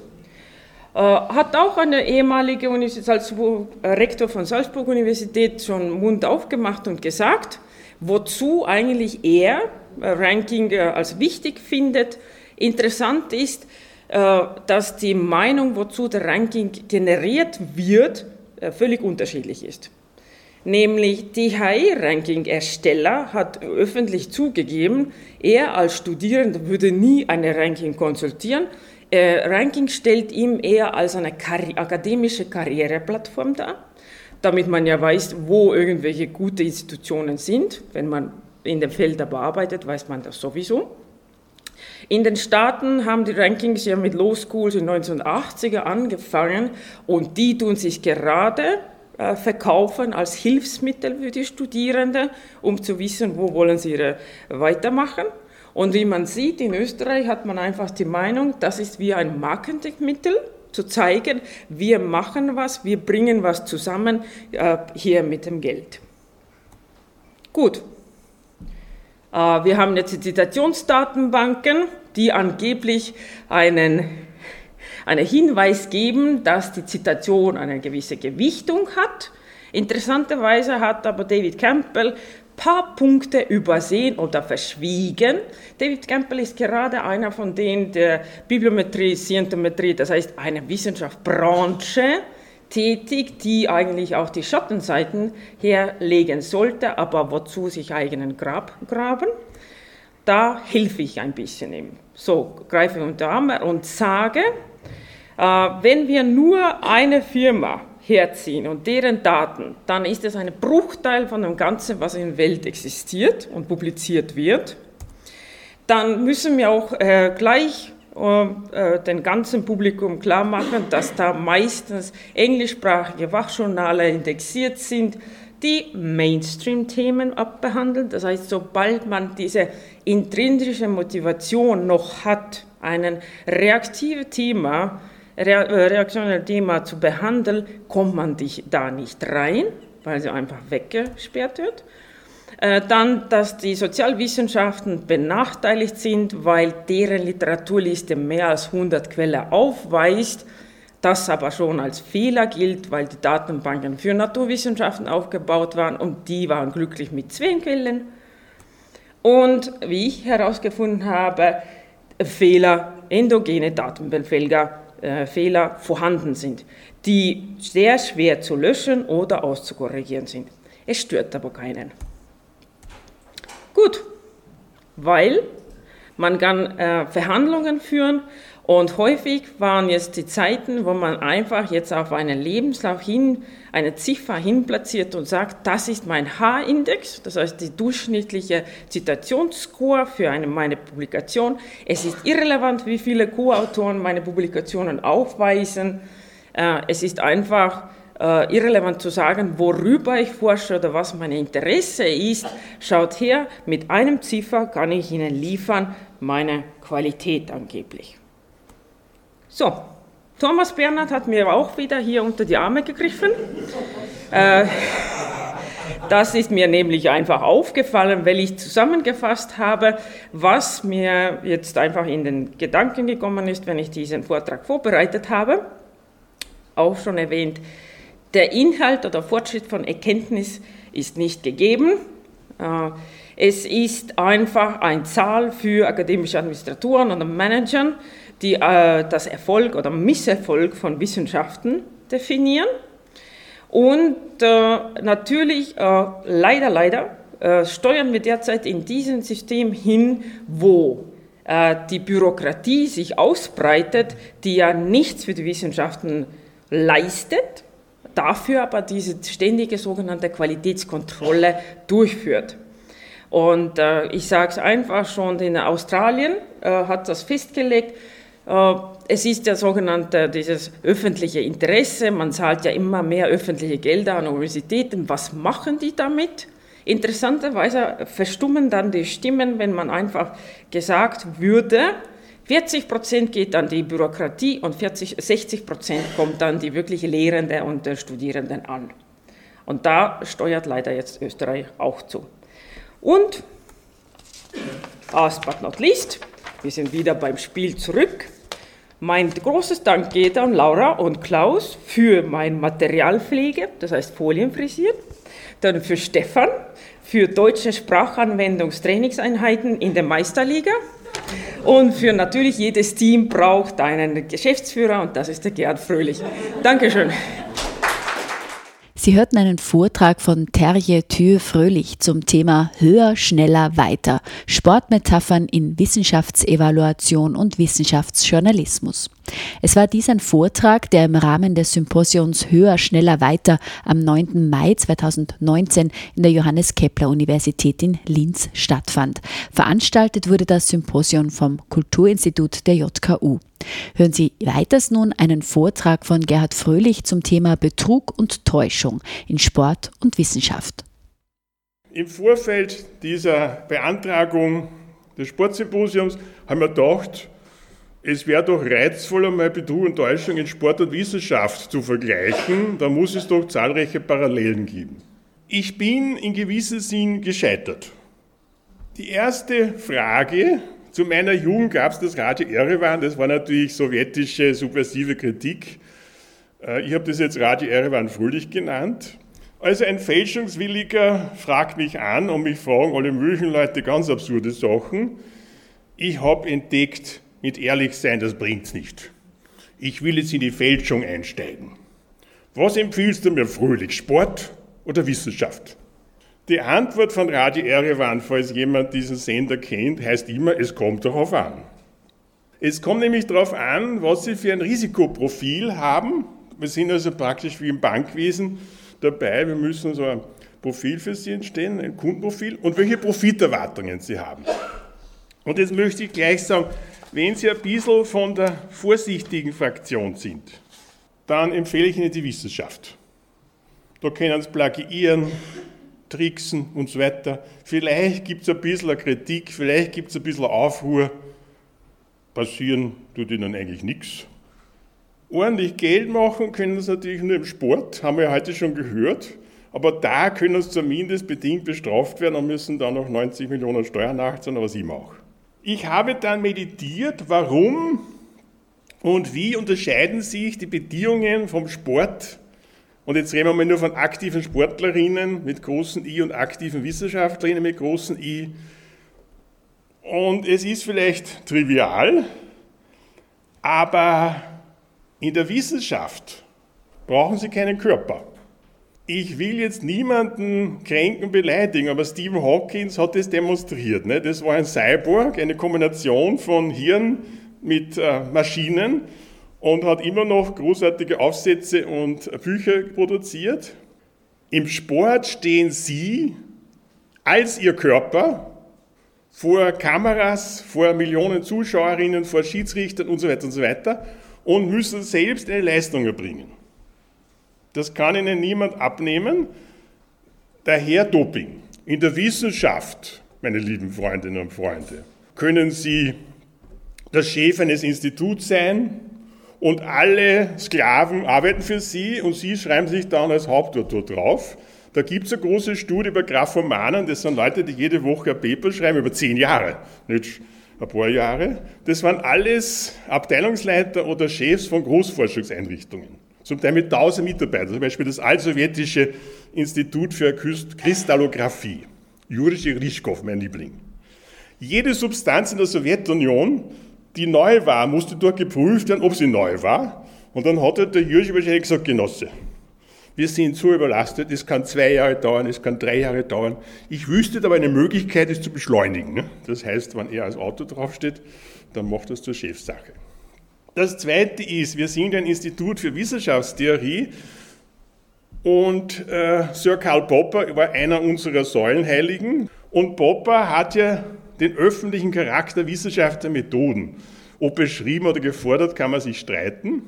C: Äh, hat auch eine ehemalige Salzburg, äh, Rektor von Salzburg Universität schon Mund aufgemacht und gesagt, wozu eigentlich er äh, Ranking als wichtig findet. Interessant ist, dass die Meinung, wozu der Ranking generiert wird, völlig unterschiedlich ist. Nämlich die HI-Ranking-Ersteller hat öffentlich zugegeben, er als Studierender würde nie eine Ranking konsultieren. Äh, Ranking stellt ihm eher als eine Karri akademische Karriereplattform dar, damit man ja weiß, wo irgendwelche gute Institutionen sind. Wenn man in dem Feld aber arbeitet, weiß man das sowieso. In den Staaten haben die Rankings ja mit Law Schools in 1980er angefangen und die tun sich gerade äh, verkaufen als Hilfsmittel für die Studierenden, um zu wissen, wo wollen sie weitermachen. Und wie man sieht, in Österreich hat man einfach die Meinung, das ist wie ein Marketingmittel, zu zeigen, wir machen was, wir bringen was zusammen äh, hier mit dem Geld. Gut. Äh, wir haben jetzt Zitationsdatenbanken, die angeblich einen einen Hinweis geben, dass die Zitation eine gewisse Gewichtung hat. Interessanterweise hat aber David Campbell paar Punkte übersehen oder verschwiegen. David Campbell ist gerade einer von denen der Bibliometrie, Scientometrie, das heißt eine Wissenschaftsbranche, tätig, die eigentlich auch die Schattenseiten herlegen sollte, aber wozu sich eigenen Grab graben. Da helfe ich ein bisschen ihm. So, greife unter Arme und sage, äh, wenn wir nur eine Firma herziehen und deren Daten, dann ist es ein Bruchteil von dem Ganzen, was in der Welt existiert und publiziert wird. Dann müssen wir auch äh, gleich äh, äh den ganzen Publikum klar machen, dass da meistens englischsprachige Fachjournale indexiert sind, die Mainstream-Themen abbehandeln. Das heißt, sobald man diese intrinsische Motivation noch hat, ein reaktives Thema äh, reaktionäre Thema zu behandeln, kommt man da nicht rein, weil sie einfach weggesperrt wird. Äh, dann, dass die Sozialwissenschaften benachteiligt sind, weil deren Literaturliste mehr als 100 Quellen aufweist, das aber schon als Fehler gilt, weil die Datenbanken für Naturwissenschaften aufgebaut waren und die waren glücklich mit zwei Quellen. Und wie ich herausgefunden habe, Fehler, endogene Datenbefälger äh, Fehler vorhanden sind, die sehr schwer zu löschen oder auszukorrigieren sind. Es stört aber keinen. Gut, weil man kann äh, Verhandlungen führen und häufig waren jetzt die Zeiten, wo man einfach jetzt auf einen Lebenslauf hin eine Ziffer hinplatziert und sagt, das ist mein H-Index, das heißt die durchschnittliche Zitationsscore für eine, meine Publikation. Es ist irrelevant, wie viele Co-Autoren meine Publikationen aufweisen. Äh, es ist einfach äh, irrelevant zu sagen, worüber ich forsche oder was mein Interesse ist. Schaut her, mit einem Ziffer kann ich Ihnen liefern meine Qualität angeblich. So, Thomas Bernhard hat mir auch wieder hier unter die Arme gegriffen. Äh, das ist mir nämlich einfach aufgefallen, weil ich zusammengefasst habe, was mir jetzt einfach in den Gedanken gekommen ist, wenn ich diesen Vortrag vorbereitet habe. Auch schon erwähnt, der Inhalt oder Fortschritt von Erkenntnis ist nicht gegeben. Äh, es ist einfach eine Zahl für akademische Administratoren und Managern, die äh, das Erfolg oder Misserfolg von Wissenschaften definieren. Und äh, natürlich, äh, leider, leider, äh, steuern wir derzeit in diesem System hin, wo äh, die Bürokratie sich ausbreitet, die ja nichts für die Wissenschaften leistet, dafür aber diese ständige sogenannte Qualitätskontrolle durchführt. Und äh, ich sage es einfach schon, in Australien äh, hat das festgelegt, es ist ja sogenannte dieses öffentliche Interesse. Man zahlt ja immer mehr öffentliche Gelder an Universitäten. Was machen die damit? Interessanterweise verstummen dann die Stimmen, wenn man einfach gesagt würde, 40 Prozent geht an die Bürokratie und 40, 60 Prozent kommt dann die wirkliche Lehrende und der Studierenden an. Und da steuert leider jetzt Österreich auch zu. Und, last but not least, wir sind wieder beim Spiel zurück. Mein großes Dank geht an Laura und Klaus für mein Materialpflege, das heißt Folienfrisieren. Dann für Stefan für deutsche Sprachanwendungstrainingseinheiten in der Meisterliga. Und für natürlich jedes Team braucht einen Geschäftsführer und das ist der Gerhard Fröhlich. Dankeschön.
A: Sie hörten einen Vortrag von Terje Thür Fröhlich zum Thema Höher, schneller, weiter. Sportmetaphern in Wissenschaftsevaluation und Wissenschaftsjournalismus. Es war dies ein Vortrag, der im Rahmen des Symposions Höher, schneller, weiter am 9. Mai 2019 in der Johannes Kepler Universität in Linz stattfand. Veranstaltet wurde das Symposium vom Kulturinstitut der JKU. Hören Sie weiters nun einen Vortrag von Gerhard Fröhlich zum Thema Betrug und Täuschung in Sport und Wissenschaft.
B: Im Vorfeld dieser Beantragung des Sportsymposiums haben wir gedacht, es wäre doch reizvoll, einmal Betrug und Täuschung in Sport und Wissenschaft zu vergleichen. Da muss es doch zahlreiche Parallelen geben. Ich bin in gewissem Sinn gescheitert. Die erste Frage Zu meiner Jugend gab es das Radio Erevan, das war natürlich sowjetische subversive Kritik. Äh, ich habe das jetzt Radio Erevan Fröhlich genannt. Also ein Fälschungswilliger fragt mich an und mich fragen alle möglichen Leute ganz absurde Sachen. Ich habe entdeckt, mit ehrlich sein, das bringt's nicht. Ich will jetzt in die Fälschung einsteigen. Was empfiehlst du mir fröhlich, Sport oder Wissenschaft? Die Antwort von Radio Erevan, falls jemand diesen Sender kennt, heißt immer, es kommt darauf an. Es kommt nämlich darauf an, was Sie für ein Risikoprofil haben. Wir sind also praktisch wie im Bankwesen dabei. Wir müssen so ein Profil für Sie entstehen, ein Kundenprofil und welche Profiterwartungen Sie haben. Und jetzt möchte ich gleich sagen, wenn Sie ein bisschen von der vorsichtigen Fraktion sind, dann empfehle ich Ihnen die Wissenschaft. Da können Sie plagiieren, tricksen und so weiter. Vielleicht gibt es ein bisschen Kritik, vielleicht gibt es ein bisschen Aufruhr. Passieren tut ihnen eigentlich nichts. Ordentlich Geld machen können sie natürlich nur im Sport, haben wir ja heute schon gehört. Aber da können sie zumindest bedingt bestraft werden und müssen dann noch 90 Millionen Steuern nachzahlen, was ich mache. Ich habe dann meditiert, warum und wie unterscheiden sich die Bedingungen vom Sport und jetzt reden wir mal nur von aktiven Sportlerinnen mit großen I und aktiven Wissenschaftlerinnen mit großen I. Und es ist vielleicht trivial, aber in der Wissenschaft brauchen Sie keinen Körper. Ich will jetzt niemanden kränken, beleidigen, aber Stephen Hawkins hat das demonstriert. Ne? Das war ein Cyborg, eine Kombination von Hirn mit äh, Maschinen und hat immer noch großartige Aufsätze und Bücher produziert. Im Sport stehen Sie als Ihr Körper vor Kameras, vor Millionen Zuschauerinnen, vor Schiedsrichtern und so weiter und so weiter und müssen selbst eine Leistung erbringen. Das kann Ihnen niemand abnehmen. Daher Doping. In der Wissenschaft, meine lieben Freundinnen und Freunde, können Sie der Chef eines Instituts sein, und alle Sklaven arbeiten für sie und sie schreiben sich dann als Hauptautor drauf. Da gibt es eine große Studie über Graphomanen, das sind Leute, die jede Woche ein Paper schreiben, über zehn Jahre, nicht ein paar Jahre. Das waren alles Abteilungsleiter oder Chefs von Großforschungseinrichtungen, zum Teil mit tausend Mitarbeitern, zum Beispiel das Allsowjetische Institut für Kristallographie, Juri Rischkow, mein Liebling. Jede Substanz in der Sowjetunion die neu war, musste dort geprüft werden, ob sie neu war. Und dann hat der Jürgen wahrscheinlich gesagt, Genosse, wir sind so überlastet, es kann zwei Jahre dauern, es kann drei Jahre dauern. Ich wüsste aber eine Möglichkeit, es zu beschleunigen. Ne? Das heißt, wenn er als Auto draufsteht, dann macht das zur Chefsache. Das Zweite ist, wir sind ein Institut für Wissenschaftstheorie und äh, Sir Karl Popper war einer unserer Säulenheiligen und Popper hat ja den öffentlichen Charakter wissenschaftlicher Methoden. Ob beschrieben oder gefordert, kann man sich streiten.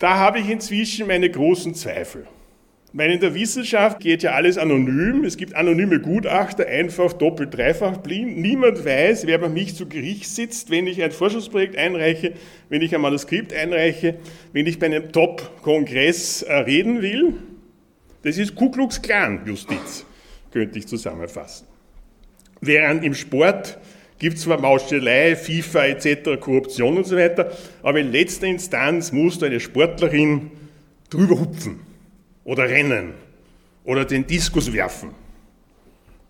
B: Da habe ich inzwischen meine großen Zweifel. Weil in der Wissenschaft geht ja alles anonym. Es gibt anonyme Gutachter, einfach, doppelt, dreifach blind. Niemand weiß, wer bei mich zu Gericht sitzt, wenn ich ein Forschungsprojekt einreiche, wenn ich ein Manuskript einreiche, wenn ich bei einem Top-Kongress äh, reden will. Das ist Ku Klux Klan Justiz, könnte ich zusammenfassen. Während im Sport gibt es zwar Mauschelei, FIFA etc., Korruption und so weiter, aber in letzter Instanz muss eine Sportlerin drüber hupfen oder rennen oder den Diskus werfen.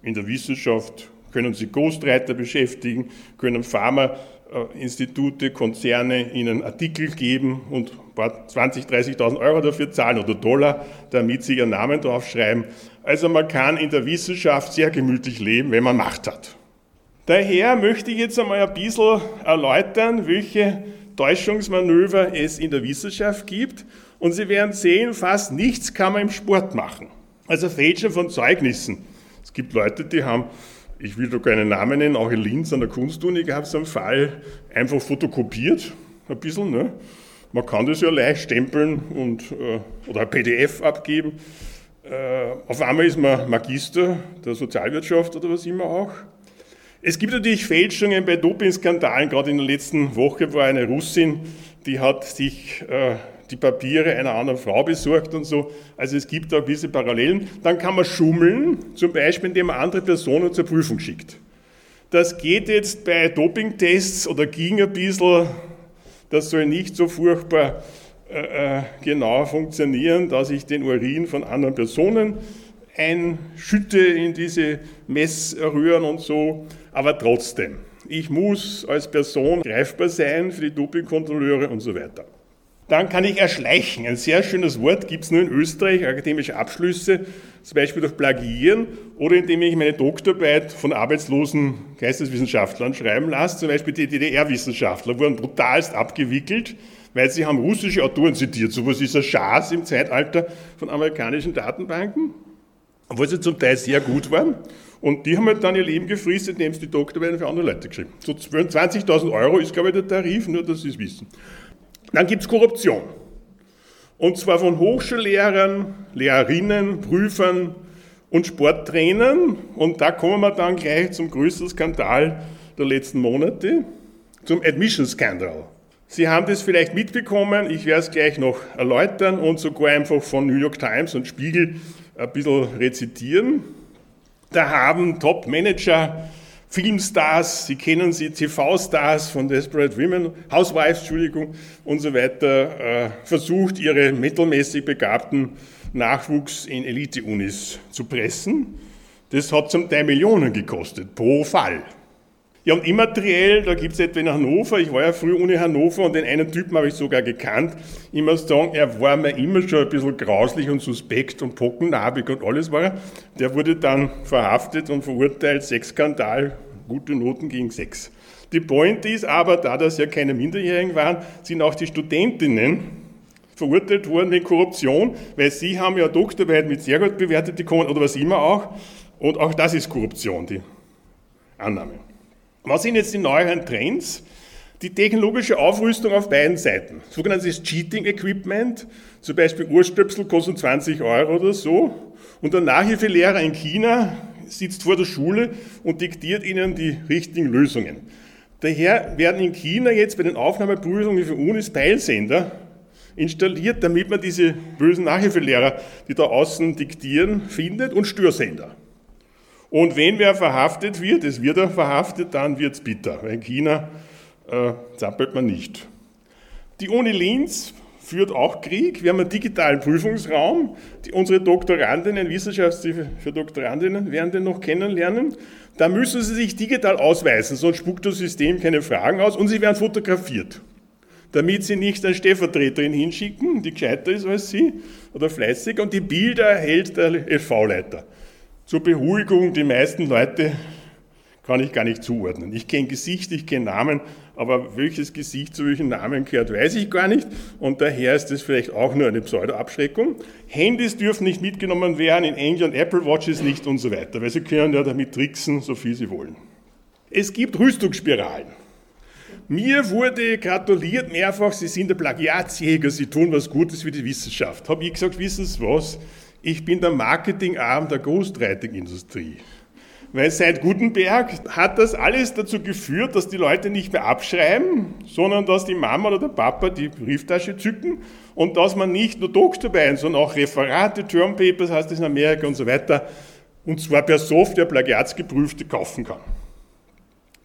B: In der Wissenschaft können Sie Ghostwriter beschäftigen, können Pharmainstitute, Konzerne Ihnen Artikel geben und 20.000, 30.000 Euro dafür zahlen oder Dollar, damit Sie Ihren Namen draufschreiben. Also man kann in der Wissenschaft sehr gemütlich leben, wenn man Macht hat. Daher möchte ich jetzt einmal ein bisschen erläutern, welche Täuschungsmanöver es in der Wissenschaft gibt. Und Sie werden sehen, fast nichts kann man im Sport machen. Also Fälschen von Zeugnissen. Es gibt Leute, die haben, ich will da keinen Namen nennen, auch in Linz an der Kunstuni gab es einen Fall, einfach fotokopiert, ein bisschen. Ne? Man kann das ja leicht stempeln und, äh, oder ein PDF abgeben. Äh, auf einmal ist man Magister der Sozialwirtschaft oder was immer auch. Es gibt natürlich Fälschungen bei Dopingskandalen. Gerade in der letzten Woche war eine Russin, die hat sich äh, die Papiere einer anderen Frau besorgt und so. Also es gibt da gewisse Parallelen. Dann kann man schummeln, zum Beispiel indem man andere Personen zur Prüfung schickt. Das geht jetzt bei Dopingtests oder ging ein bisschen, das soll nicht so furchtbar äh, äh genau funktionieren, dass ich den Urin von anderen Personen einschütte in diese Messröhren und so, aber trotzdem, ich muss als Person greifbar sein für die Dopingkontrolleure und so weiter. Dann kann ich erschleichen. Ein sehr schönes Wort gibt es nur in Österreich, akademische Abschlüsse, zum Beispiel durch Plagieren oder indem ich meine Doktorarbeit von arbeitslosen Geisteswissenschaftlern schreiben lasse. Zum Beispiel die DDR-Wissenschaftler wurden brutalst abgewickelt, weil sie haben russische Autoren zitiert. So was ist ein Schaß im Zeitalter von amerikanischen Datenbanken, obwohl sie zum Teil sehr gut waren. Und die haben halt dann ihr Leben gefristet, indem sie die Doktorarbeiten für andere Leute geschrieben. So 20.000 Euro ist, glaube ich, der Tarif, nur dass Sie es wissen. Dann gibt es Korruption. Und zwar von Hochschullehrern, Lehrerinnen, Prüfern und Sporttrainern. Und da kommen wir dann gleich zum größten Skandal der letzten Monate, zum Admission Scandal. Sie haben das vielleicht mitbekommen, ich werde es gleich noch erläutern und sogar einfach von New York Times und Spiegel ein bisschen rezitieren. Da haben Top-Manager, Filmstars, Sie kennen sie, TV-Stars von Desperate Women, Housewives, Entschuldigung, und so weiter, äh, versucht, ihre mittelmäßig begabten Nachwuchs in Elite-Unis zu pressen. Das hat zum Teil Millionen gekostet, pro Fall. Ja, und immateriell, da gibt es etwa in Hannover, ich war ja früher Uni Hannover und den einen Typen habe ich sogar gekannt. Ich muss sagen, er war mir immer schon ein bisschen grauslich und suspekt und pockennarbig und alles war er. Der wurde dann verhaftet und verurteilt, Sexskandal, gute Noten gegen Sex. Die Point ist aber, da das ja keine Minderjährigen waren, sind auch die Studentinnen verurteilt worden wegen Korruption, weil sie haben ja Doktorarbeit mit sehr gut bewertet bekommen oder was immer auch. Und auch das ist Korruption, die Annahme. Was sind jetzt die neueren Trends? Die technologische Aufrüstung auf beiden Seiten. Sogenanntes Cheating Equipment, zum Beispiel Urstöpsel kosten 20 Euro oder so. Und der Nachhilfelehrer in China sitzt vor der Schule und diktiert ihnen die richtigen Lösungen. Daher werden in China jetzt bei den Aufnahmeprüfungen für Unis Peilsender installiert, damit man diese bösen Nachhilfelehrer, die da außen diktieren, findet und Störsender. Und wenn wer verhaftet wird, es wird er verhaftet, dann wird es bitter. In China äh, zappelt man nicht. Die Uni Linz führt auch Krieg. Wir haben einen digitalen Prüfungsraum. Die, unsere Doktorandinnen, Wissenschaftliche für Doktorandinnen werden den noch kennenlernen. Da müssen sie sich digital ausweisen, sonst spuckt das System keine Fragen aus und sie werden fotografiert. Damit sie nicht eine Stellvertreterin hinschicken, die gescheiter ist als sie oder fleißig, und die Bilder erhält der LV-Leiter. Zur Beruhigung, die meisten Leute kann ich gar nicht zuordnen. Ich kenne Gesicht, ich kenne Namen, aber welches Gesicht zu welchen Namen gehört, weiß ich gar nicht. Und daher ist das vielleicht auch nur eine Pseudo-Abschreckung. Handys dürfen nicht mitgenommen werden, in England Apple Watches nicht und so weiter, weil sie können ja damit tricksen, so viel sie wollen. Es gibt Rüstungsspiralen. Mir wurde gratuliert mehrfach, Sie sind der Plagiatsjäger, Sie tun was Gutes für die Wissenschaft. Habe ich gesagt, wissen Sie was? Ich bin der Marketingarm der Ghostwriting-Industrie. Weil seit Gutenberg hat das alles dazu geführt, dass die Leute nicht mehr abschreiben, sondern dass die Mama oder der Papa die Brieftasche zücken und dass man nicht nur Doktorbein, sondern auch Referate, Termpapers heißt es in Amerika und so weiter, und zwar per Software plagiatsgeprüfte kaufen kann.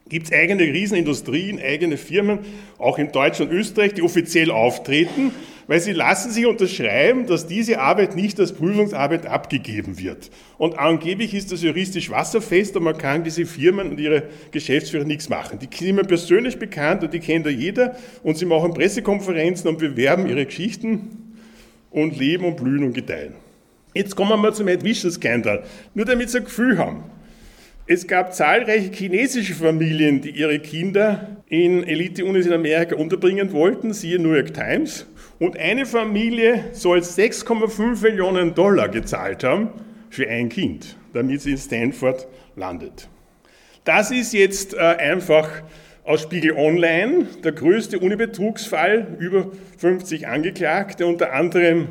B: Gibt es eigene Riesenindustrien, eigene Firmen, auch in Deutschland und Österreich, die offiziell auftreten, weil sie lassen sich unterschreiben, dass diese Arbeit nicht als Prüfungsarbeit abgegeben wird. Und angeblich ist das juristisch wasserfest und man kann diese Firmen und ihre Geschäftsführer nichts machen. Die sind mir persönlich bekannt und die kennt ja jeder und sie machen Pressekonferenzen und bewerben ihre Geschichten und leben und blühen und gedeihen. Jetzt kommen wir mal zum Admission Scandal. Nur damit Sie ein Gefühl haben. Es gab zahlreiche chinesische Familien, die ihre Kinder in Elite-Unis in Amerika unterbringen wollten, siehe New York Times. Und eine Familie soll 6,5 Millionen Dollar gezahlt haben für ein Kind, damit sie in Stanford landet. Das ist jetzt äh, einfach aus Spiegel Online der größte Unibetrugsfall, über 50 Angeklagte, unter anderem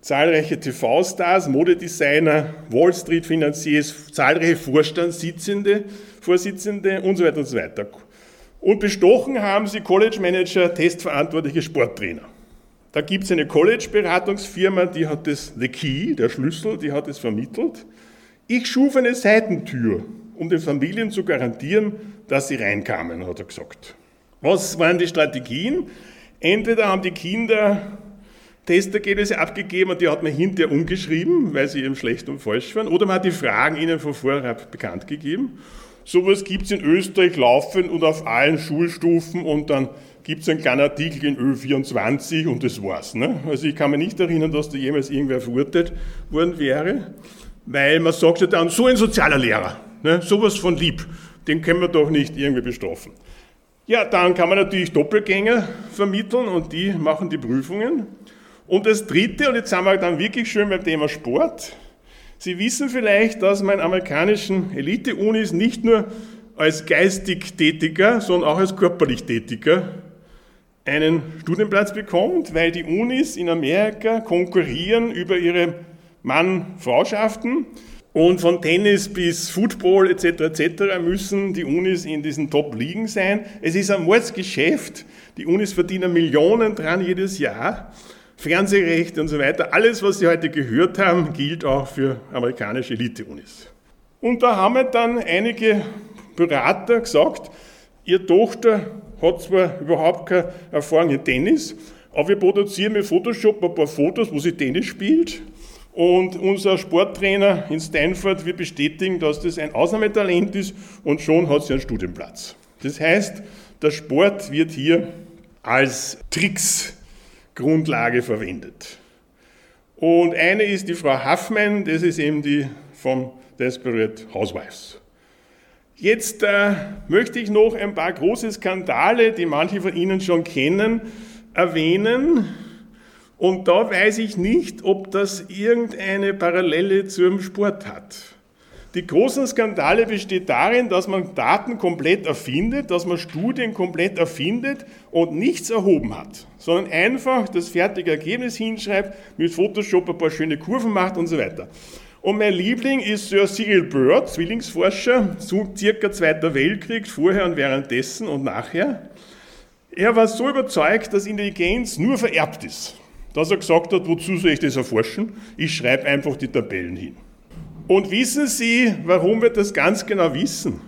B: zahlreiche TV-Stars, Modedesigner, Wall Street-Finanziers, zahlreiche Vorstandssitzende, Vorsitzende und so weiter und so weiter. Und bestochen haben sie College-Manager, testverantwortliche Sporttrainer. Da gibt es eine College-Beratungsfirma, die hat das The Key, der Schlüssel, die hat es vermittelt. Ich schuf eine Seitentür um den Familien zu garantieren, dass sie reinkamen, hat er gesagt. Was waren die Strategien? Entweder haben die Kinder Testergebnisse abgegeben und die hat man hinterher umgeschrieben, weil sie eben schlecht und falsch waren, oder man hat die Fragen ihnen von vorab bekannt gegeben. Sowas gibt es in Österreich laufend und auf allen Schulstufen und dann gibt es einen kleinen Artikel in Ö24 und das war's. Ne? Also ich kann mich nicht erinnern, dass da jemals irgendwer verurteilt worden wäre, weil man sagt ja dann, so ein sozialer Lehrer, ne? sowas von lieb, den können wir doch nicht irgendwie bestrafen. Ja, dann kann man natürlich Doppelgänger vermitteln und die machen die Prüfungen. Und das Dritte, und jetzt sind wir dann wirklich schön beim Thema Sport. Sie wissen vielleicht, dass man in amerikanischen Elite-Unis nicht nur als geistig Tätiger, sondern auch als körperlich Tätiger einen Studienplatz bekommt, weil die Unis in Amerika konkurrieren über ihre Mann-Frauschaften. Und von Tennis bis Football etc. etc. müssen die Unis in diesen Top-Ligen sein. Es ist ein Mordsgeschäft. Die Unis verdienen Millionen dran jedes Jahr. Fernsehrechte und so weiter. Alles, was Sie heute gehört haben, gilt auch für amerikanische Elite-Unis. Und da haben dann einige Berater gesagt, Ihre Tochter hat zwar überhaupt keine Erfahrung in Tennis, aber wir produzieren mit Photoshop ein paar Fotos, wo sie Tennis spielt und unser Sporttrainer in Stanford wird bestätigen, dass das ein Ausnahmetalent ist und schon hat sie einen Studienplatz. Das heißt, der Sport wird hier als Tricksgrundlage verwendet. Und eine ist die Frau Huffman, das ist eben die von Desperate Housewives. Jetzt äh, möchte ich noch ein paar große Skandale, die manche von Ihnen schon kennen, erwähnen. Und da weiß ich nicht, ob das irgendeine Parallele zum Sport hat. Die großen Skandale besteht darin, dass man Daten komplett erfindet, dass man Studien komplett erfindet und nichts erhoben hat, sondern einfach das fertige Ergebnis hinschreibt, mit Photoshop ein paar schöne Kurven macht und so weiter. Und mein Liebling ist Sir Cyril Bird, Zwillingsforscher, zu circa Zweiter Weltkrieg, vorher und währenddessen und nachher. Er war so überzeugt, dass Intelligenz nur vererbt ist dass er gesagt hat, wozu soll ich das erforschen? Ich schreibe einfach die Tabellen hin. Und wissen Sie, warum wir das ganz genau wissen?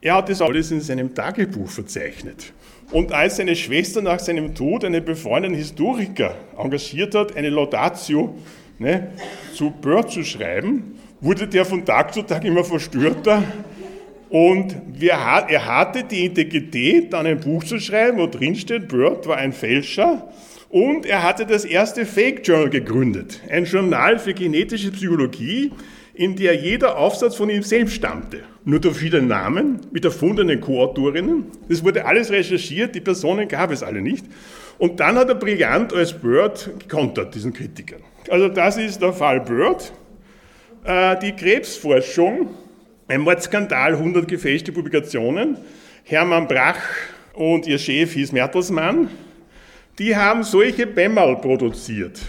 B: Er hat das alles in seinem Tagebuch verzeichnet. Und als seine Schwester nach seinem Tod einen befreundeten Historiker engagiert hat, eine Laudatio ne, zu Bird zu schreiben, wurde der von Tag zu Tag immer verstörter. Und er hatte die Integrität, dann ein Buch zu schreiben, wo drin steht, Bird war ein Fälscher und er hatte das erste Fake Journal gegründet, ein Journal für genetische Psychologie, in der jeder Aufsatz von ihm selbst stammte. Nur durch viele Namen mit erfundenen Co-Autorinnen. Das wurde alles recherchiert, die Personen gab es alle nicht. Und dann hat er brillant als Bird gekontert, diesen Kritikern. Also das ist der Fall Bird. Äh, die Krebsforschung, ein Mordskandal, 100 gefälschte Publikationen. Hermann Brach und ihr Chef hieß Mertelsmann die haben solche Bämmerl produziert.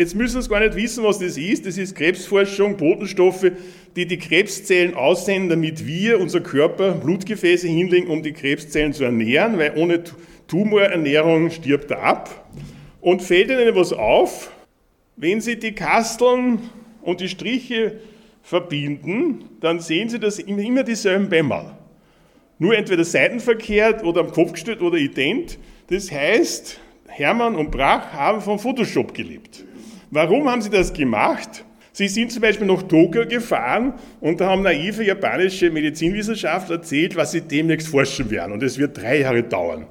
B: Jetzt müssen Sie gar nicht wissen, was das ist. Das ist Krebsforschung, Botenstoffe, die die Krebszellen aussenden, damit wir, unser Körper, Blutgefäße hinlegen, um die Krebszellen zu ernähren, weil ohne Tumorernährung stirbt er ab. Und fällt Ihnen was auf, wenn Sie die Kasteln und die Striche verbinden, dann sehen Sie das immer dieselben Bämmerl. Nur entweder seitenverkehrt oder am Kopf gestellt oder ident. Das heißt, Hermann und Brach haben von Photoshop gelebt. Warum haben sie das gemacht? Sie sind zum Beispiel nach Tokio gefahren und da haben naive japanische Medizinwissenschaftler erzählt, was sie demnächst forschen werden. Und es wird drei Jahre dauern.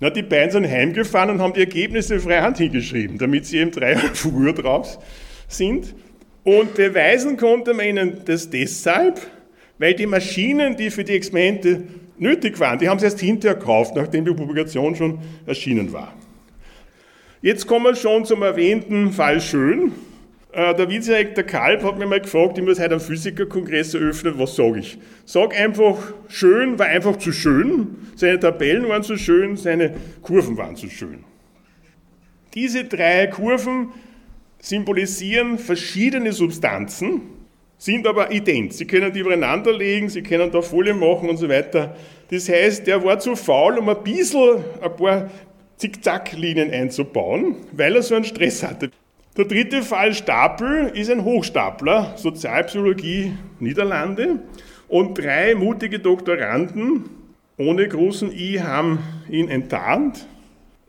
B: Na, die beiden sind heimgefahren und haben die Ergebnisse freihand hingeschrieben, damit sie eben drei Jahre früher drauf sind. Und beweisen konnte man ihnen das deshalb, weil die Maschinen, die für die Experimente nötig waren, die haben sie erst hinterher gekauft, nachdem die Publikation schon erschienen war. Jetzt kommen wir schon zum erwähnten Fall Schön. Äh, der Vizedirektor Kalb hat mir mal gefragt, ich muss heute einen Physikerkongress eröffnen, was sage ich? Sag einfach, schön war einfach zu schön, seine Tabellen waren zu schön, seine Kurven waren zu schön. Diese drei Kurven symbolisieren verschiedene Substanzen, sind aber ident. Sie können die übereinander legen, Sie können da Folie machen und so weiter. Das heißt, der war zu faul, um ein bisschen, ein paar Zickzacklinien einzubauen, weil er so einen Stress hatte. Der dritte Fall Stapel ist ein Hochstapler, Sozialpsychologie Niederlande. Und drei mutige Doktoranden ohne großen I haben ihn enttarnt.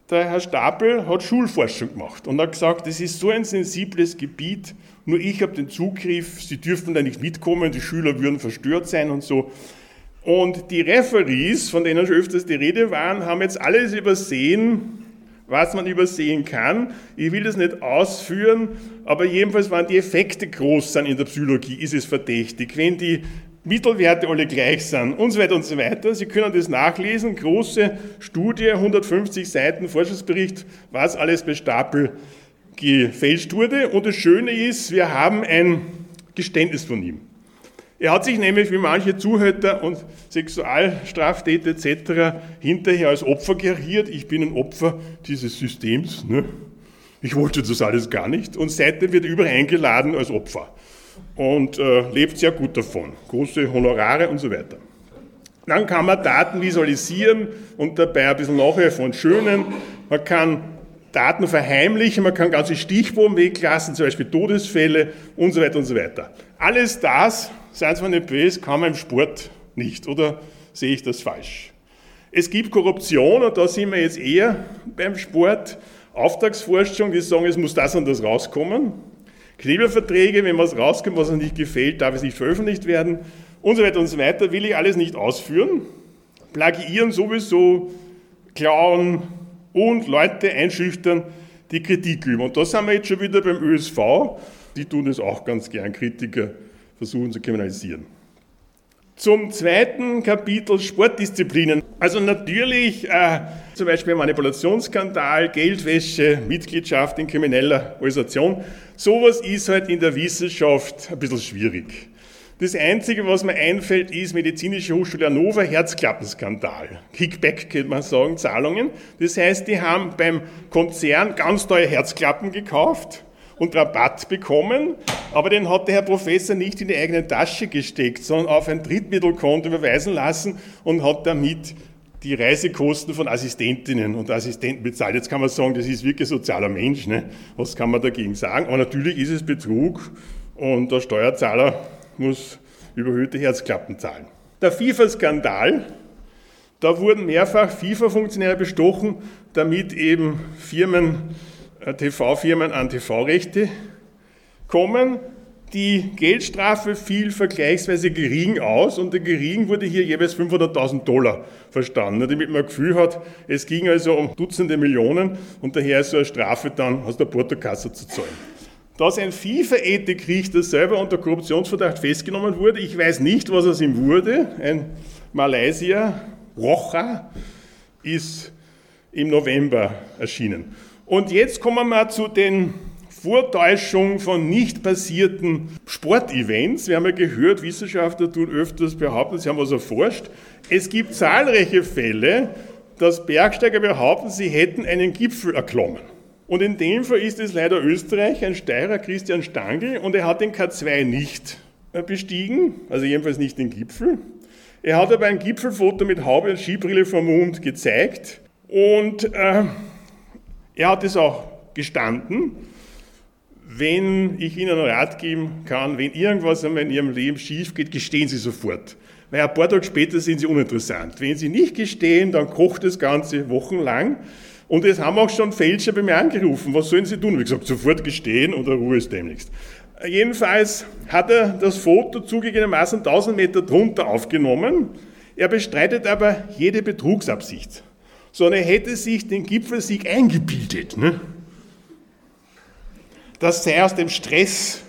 B: Der Herr Stapel hat Schulforschung gemacht und hat gesagt, das ist so ein sensibles Gebiet, nur ich habe den Zugriff, Sie dürften da nicht mitkommen, die Schüler würden verstört sein und so. Und die Referees, von denen schon öfters die Rede waren, haben jetzt alles übersehen, was man übersehen kann. Ich will das nicht ausführen, aber jedenfalls waren die Effekte groß sind in der Psychologie, ist es verdächtig. Wenn die Mittelwerte alle gleich sind und so weiter und so weiter. Sie können das nachlesen, große Studie, 150 Seiten Forschungsbericht, was alles bei Stapel gefälscht wurde. Und das Schöne ist, wir haben ein Geständnis von ihm. Er hat sich nämlich wie manche Zuhälter und Sexualstraftäter etc. hinterher als Opfer geriert. Ich bin ein Opfer dieses Systems. Ne? Ich wollte das alles gar nicht. Und seitdem wird er überall eingeladen als Opfer. Und äh, lebt sehr gut davon. Große Honorare und so weiter. Dann kann man Daten visualisieren und dabei ein bisschen nachhelfen von schönen. Man kann Daten verheimlichen, man kann ganze Stichproben weglassen, zum Beispiel Todesfälle und so weiter und so weiter. Alles das, seien Sie mir nicht böse, kann man im Sport nicht, oder sehe ich das falsch? Es gibt Korruption und da sind wir jetzt eher beim Sport. Auftragsforschung, die sagen, es muss das und das rauskommen. Knebelverträge, wenn was rauskommt, was uns nicht gefällt, darf es nicht veröffentlicht werden und so weiter und so weiter, will ich alles nicht ausführen. Plagiieren sowieso, klauen, und Leute einschüchtern, die Kritik üben. Und da sind wir jetzt schon wieder beim ÖSV. Die tun das auch ganz gern, Kritiker versuchen zu kriminalisieren. Zum zweiten Kapitel Sportdisziplinen. Also natürlich äh, zum Beispiel Manipulationsskandal, Geldwäsche, Mitgliedschaft in krimineller Organisation. Sowas ist halt in der Wissenschaft ein bisschen schwierig. Das Einzige, was mir einfällt, ist Medizinische Hochschule Hannover, Herzklappenskandal. Kickback, könnte man sagen, Zahlungen. Das heißt, die haben beim Konzern ganz neue Herzklappen gekauft und Rabatt bekommen, aber den hat der Herr Professor nicht in die eigene Tasche gesteckt, sondern auf ein Drittmittelkonto überweisen lassen und hat damit die Reisekosten von Assistentinnen und Assistenten bezahlt. Jetzt kann man sagen, das ist wirklich sozialer Mensch. Ne? Was kann man dagegen sagen? Aber natürlich ist es Betrug und der Steuerzahler muss überhöhte Herzklappen zahlen. Der FIFA-Skandal, da wurden mehrfach FIFA-Funktionäre bestochen, damit eben Firmen, TV-Firmen an TV-Rechte kommen. Die Geldstrafe fiel vergleichsweise gering aus und der gering wurde hier jeweils 500.000 Dollar verstanden, damit man ein Gefühl hat, es ging also um Dutzende Millionen und daher ist so eine Strafe dann aus der Portokasse zu zahlen dass ein FIFA-Ethikrichter selber unter Korruptionsverdacht festgenommen wurde. Ich weiß nicht, was aus ihm wurde. Ein Malaysier, Rocha, ist im November erschienen. Und jetzt kommen wir zu den Vortäuschungen von nicht passierten Sportevents. Wir haben ja gehört, Wissenschaftler tun öfters behaupten, sie haben was erforscht. Es gibt zahlreiche Fälle, dass Bergsteiger behaupten, sie hätten einen Gipfel erklommen. Und in dem Fall ist es leider Österreich, ein Steirer Christian Stangl, und er hat den K2 nicht bestiegen, also jedenfalls nicht den Gipfel. Er hat aber ein Gipfelfoto mit Haube und Skibrille vom Mund gezeigt und äh, er hat es auch gestanden. Wenn ich Ihnen einen Rat geben kann, wenn irgendwas in Ihrem Leben schief geht, gestehen Sie sofort. Weil ein paar Tage später sind Sie uninteressant. Wenn Sie nicht gestehen, dann kocht das Ganze wochenlang. Und es haben auch schon Fälscher bei mir angerufen. Was sollen sie tun? Wie gesagt, sofort gestehen oder Ruhe ist demnächst. Jedenfalls hat er das Foto zugegebenermaßen 1000 Meter drunter aufgenommen. Er bestreitet aber jede Betrugsabsicht. Sondern er hätte sich den Gipfelsieg eingebildet. Ne? Das sei aus dem Stress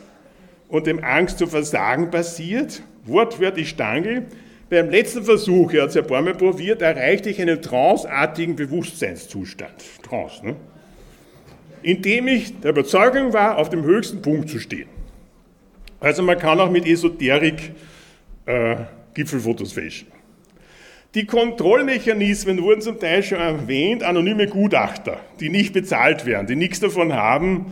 B: und dem Angst zu versagen passiert. Wortwörtlich Stangl. Beim letzten Versuch, er hat es ja ein paar Mal probiert, erreichte ich einen tranceartigen Bewusstseinszustand. Trance, ne? Indem ich der Überzeugung war, auf dem höchsten Punkt zu stehen. Also man kann auch mit Esoterik äh, Gipfelfotos fälschen. Die Kontrollmechanismen wurden zum Teil schon erwähnt, anonyme Gutachter, die nicht bezahlt werden, die nichts davon haben,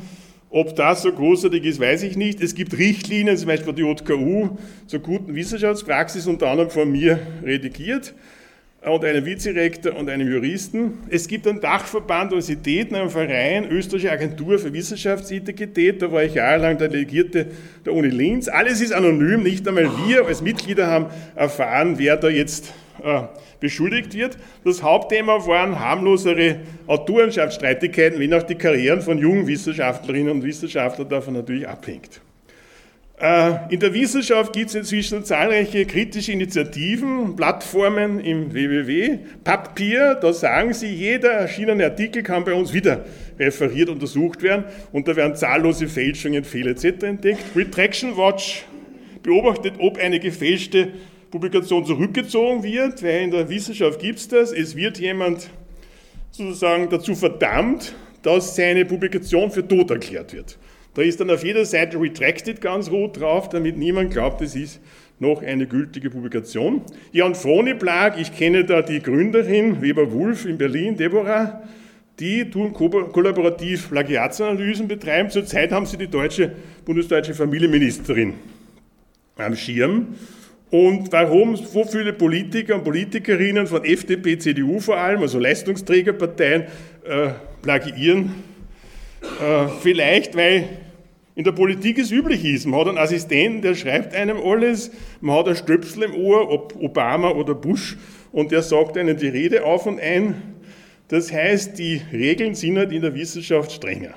B: ob das so großartig ist, weiß ich nicht. Es gibt Richtlinien, zum Beispiel die JKU zur guten Wissenschaftspraxis, unter anderem von mir redigiert. und einem Vizerektor und einem Juristen. Es gibt einen Dachverband Universitäten, einen Verein, Österreichische Agentur für Wissenschaftsintegrität, da war ich jahrelang der Delegierte der Uni Linz. Alles ist anonym, nicht einmal wir als Mitglieder haben erfahren, wer da jetzt äh, beschuldigt wird. Das Hauptthema waren harmlosere Autorenschaftsstreitigkeiten, wenn auch die Karrieren von jungen Wissenschaftlerinnen und Wissenschaftlern davon natürlich abhängt. Äh, in der Wissenschaft gibt es inzwischen zahlreiche kritische Initiativen, Plattformen im WWW, Papier, da sagen sie, jeder erschienene Artikel kann bei uns wieder referiert, untersucht werden und da werden zahllose Fälschungen, Fehler etc. entdeckt. Retraction Watch beobachtet, ob eine gefälschte Publikation zurückgezogen wird, weil in der Wissenschaft gibt es das, es wird jemand sozusagen dazu verdammt, dass seine Publikation für tot erklärt wird. Da ist dann auf jeder Seite Retracted ganz rot drauf, damit niemand glaubt, es ist noch eine gültige Publikation. Ja, und Phoniplag, ich kenne da die Gründerin, Weber Wulf in Berlin, Deborah, die tun kollaborativ Plagiatsanalysen betreiben. Zurzeit haben sie die deutsche, bundesdeutsche Familienministerin am Schirm. Und warum so viele Politiker und Politikerinnen von FDP, CDU vor allem, also Leistungsträgerparteien, äh, plagiieren? Äh, vielleicht, weil in der Politik es üblich ist. Man hat einen Assistenten, der schreibt einem alles, man hat ein Stöpsel im Ohr, ob Obama oder Bush, und der sagt einem die Rede auf und ein. Das heißt, die Regeln sind halt in der Wissenschaft strenger.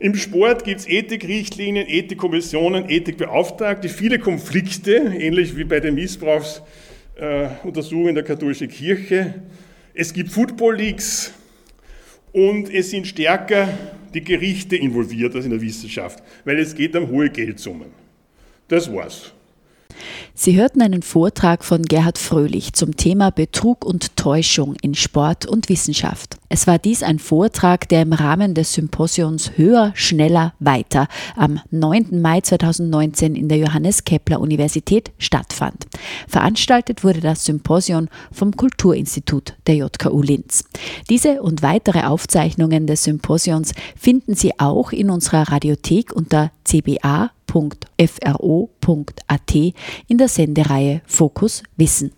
B: Im Sport gibt es Ethikrichtlinien, Ethikkommissionen, Ethikbeauftragte, viele Konflikte, ähnlich wie bei den Missbrauchsuntersuchungen der katholischen Kirche. Es gibt Football Leagues und es sind stärker die Gerichte involviert als in der Wissenschaft, weil es geht um hohe Geldsummen. Das war's.
A: Sie hörten einen Vortrag von Gerhard Fröhlich zum Thema Betrug und Täuschung in Sport und Wissenschaft. Es war dies ein Vortrag, der im Rahmen des Symposions Höher, Schneller, Weiter am 9. Mai 2019 in der Johannes Kepler Universität stattfand. Veranstaltet wurde das Symposion vom Kulturinstitut der JKU Linz. Diese und weitere Aufzeichnungen des Symposions finden Sie auch in unserer Radiothek unter cba.fro.at in der Sendereihe Fokus Wissen.